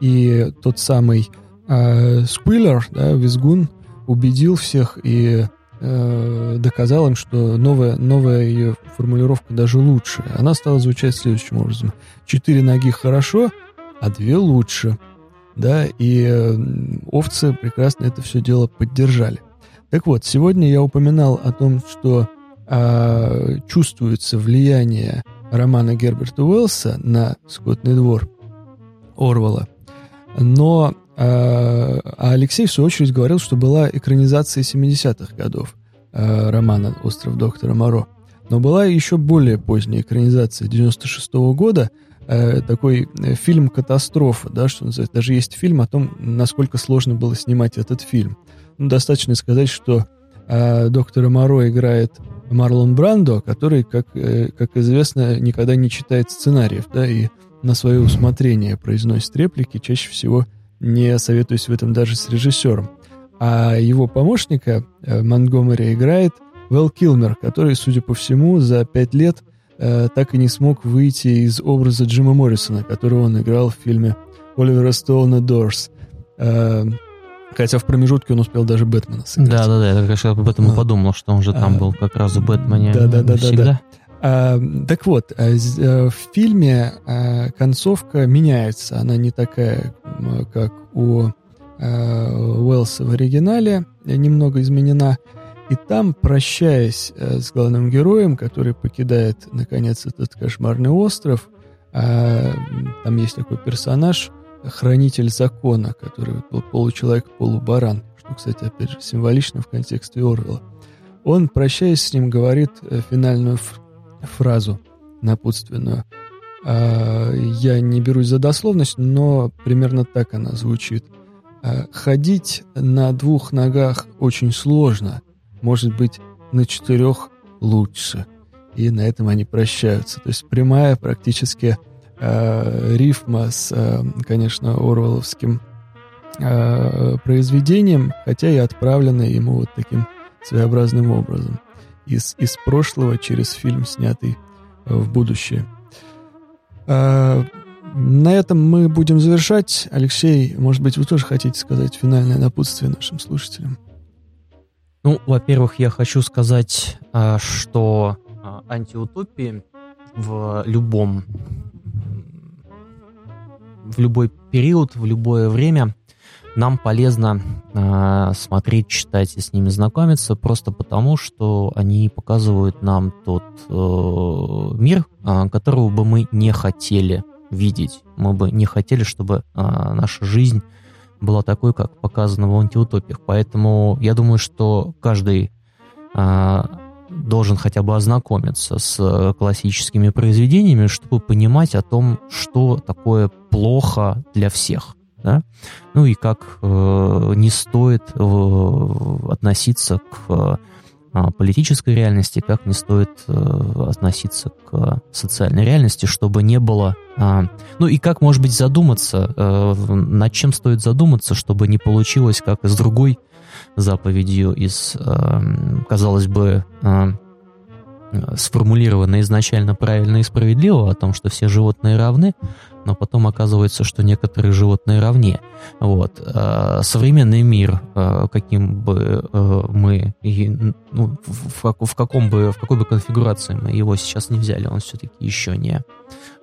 S3: И тот самый э, Сквиллер, да, Визгун, убедил всех и э, доказал им, что новая, новая ее формулировка даже лучше. Она стала звучать следующим образом. Четыре ноги хорошо, а две лучше. Да, и э, овцы прекрасно это все дело поддержали. Так вот, сегодня я упоминал о том, что э, чувствуется влияние романа Герберта Уэллса на «Скотный двор» Орвала. Но э, Алексей, в свою очередь, говорил, что была экранизация 70-х годов э, романа «Остров доктора Моро». Но была еще более поздняя экранизация 96 -го года э, такой э, фильм-катастрофа, да, что называется. Даже есть фильм о том, насколько сложно было снимать этот фильм. Ну, достаточно сказать, что э, доктора Моро играет Марлон Брандо, который, как, э, как известно, никогда не читает сценариев, да, и на свое усмотрение произносит реплики, чаще всего не советуюсь в этом даже с режиссером. А его помощника э, Монгомери играет Вэл Килмер, который, судя по всему, за пять лет э, так и не смог выйти из образа Джима Моррисона, которого он играл в фильме Оливера Стоуна «Дорс». Э, хотя в промежутке он успел даже Бэтмена сыграть.
S4: Да-да-да, я как раз об этом и подумал, что он же там а, был как раз в Бэтмене
S3: да-да-да, всегда. Да, а, так вот, а, э, в фильме а, концовка меняется. Она не такая, как у Уэллса в оригинале, немного изменена. И там, прощаясь э, с главным героем, который покидает, наконец, этот кошмарный остров, там есть такой персонаж, хранитель закона, который был получеловек, полубаран, что, кстати, опять же, символично в контексте Орвела. Он, прощаясь с ним, говорит э, финальную фразу напутственную. А, я не берусь за дословность, но примерно так она звучит. А, ходить на двух ногах очень сложно. Может быть, на четырех лучше. И на этом они прощаются. То есть прямая практически э, рифма с, э, конечно, Орвеловским э, произведением, хотя и отправлена ему вот таким своеобразным образом из, из прошлого через фильм, снятый э, в будущее. На этом мы будем завершать. Алексей, может быть, вы тоже хотите сказать финальное напутствие нашим слушателям?
S4: Ну, во-первых, я хочу сказать, что антиутопии в любом в любой период, в любое время нам полезно э, смотреть, читать и с ними знакомиться, просто потому, что они показывают нам тот э, мир, э, которого бы мы не хотели видеть. Мы бы не хотели, чтобы э, наша жизнь была такой, как показано в антиутопиях. Поэтому я думаю, что каждый э, должен хотя бы ознакомиться с классическими произведениями, чтобы понимать о том, что такое плохо для всех да, ну и как э, не стоит э, относиться к э, политической реальности, как не стоит э, относиться к социальной реальности, чтобы не было... Э, ну и как, может быть, задуматься, э, над чем стоит задуматься, чтобы не получилось, как и с другой заповедью из, э, казалось бы, э, сформулировано изначально правильно и справедливо о том, что все животные равны, но потом оказывается, что некоторые животные равнее. Вот. А современный мир, а, каким бы мы, ну, в, в, каком бы, в какой бы конфигурации мы его сейчас не взяли, он все-таки еще не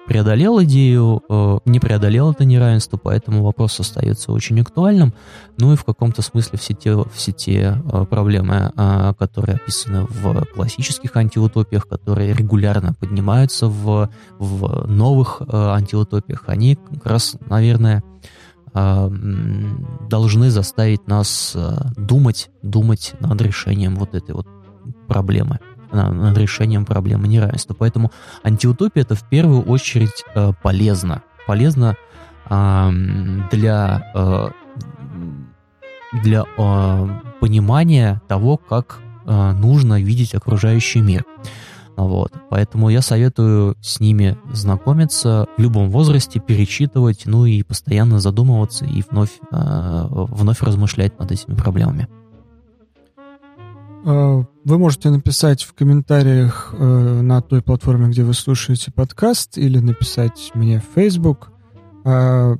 S4: преодолел идею, э, не преодолел это неравенство, поэтому вопрос остается очень актуальным. Ну и в каком-то смысле все те, все те э, проблемы, э, которые описаны в классических антиутопиях, которые регулярно поднимаются в, в новых антиутопиях, они как раз, наверное, должны заставить нас думать, думать над решением вот этой вот проблемы над решением проблемы неравенства. Поэтому антиутопия это в первую очередь э, полезно. Полезно э, для, э, для э, понимания того, как э, нужно видеть окружающий мир. Вот. Поэтому я советую с ними знакомиться в любом возрасте, перечитывать, ну и постоянно задумываться и вновь, э, вновь размышлять над этими проблемами.
S3: Э, вы можете написать в комментариях э, на той платформе, где вы слушаете подкаст, или написать мне в Facebook э,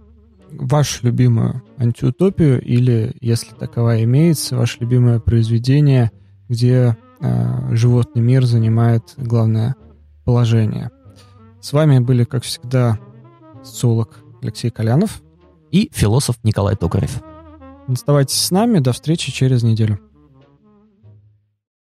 S3: вашу любимую антиутопию, или, если таковая имеется, ваше любимое произведение, где животный мир занимает главное положение. С вами были, как всегда, социолог Алексей Колянов
S4: и философ Николай Токарев.
S3: Оставайтесь с нами. До встречи через неделю.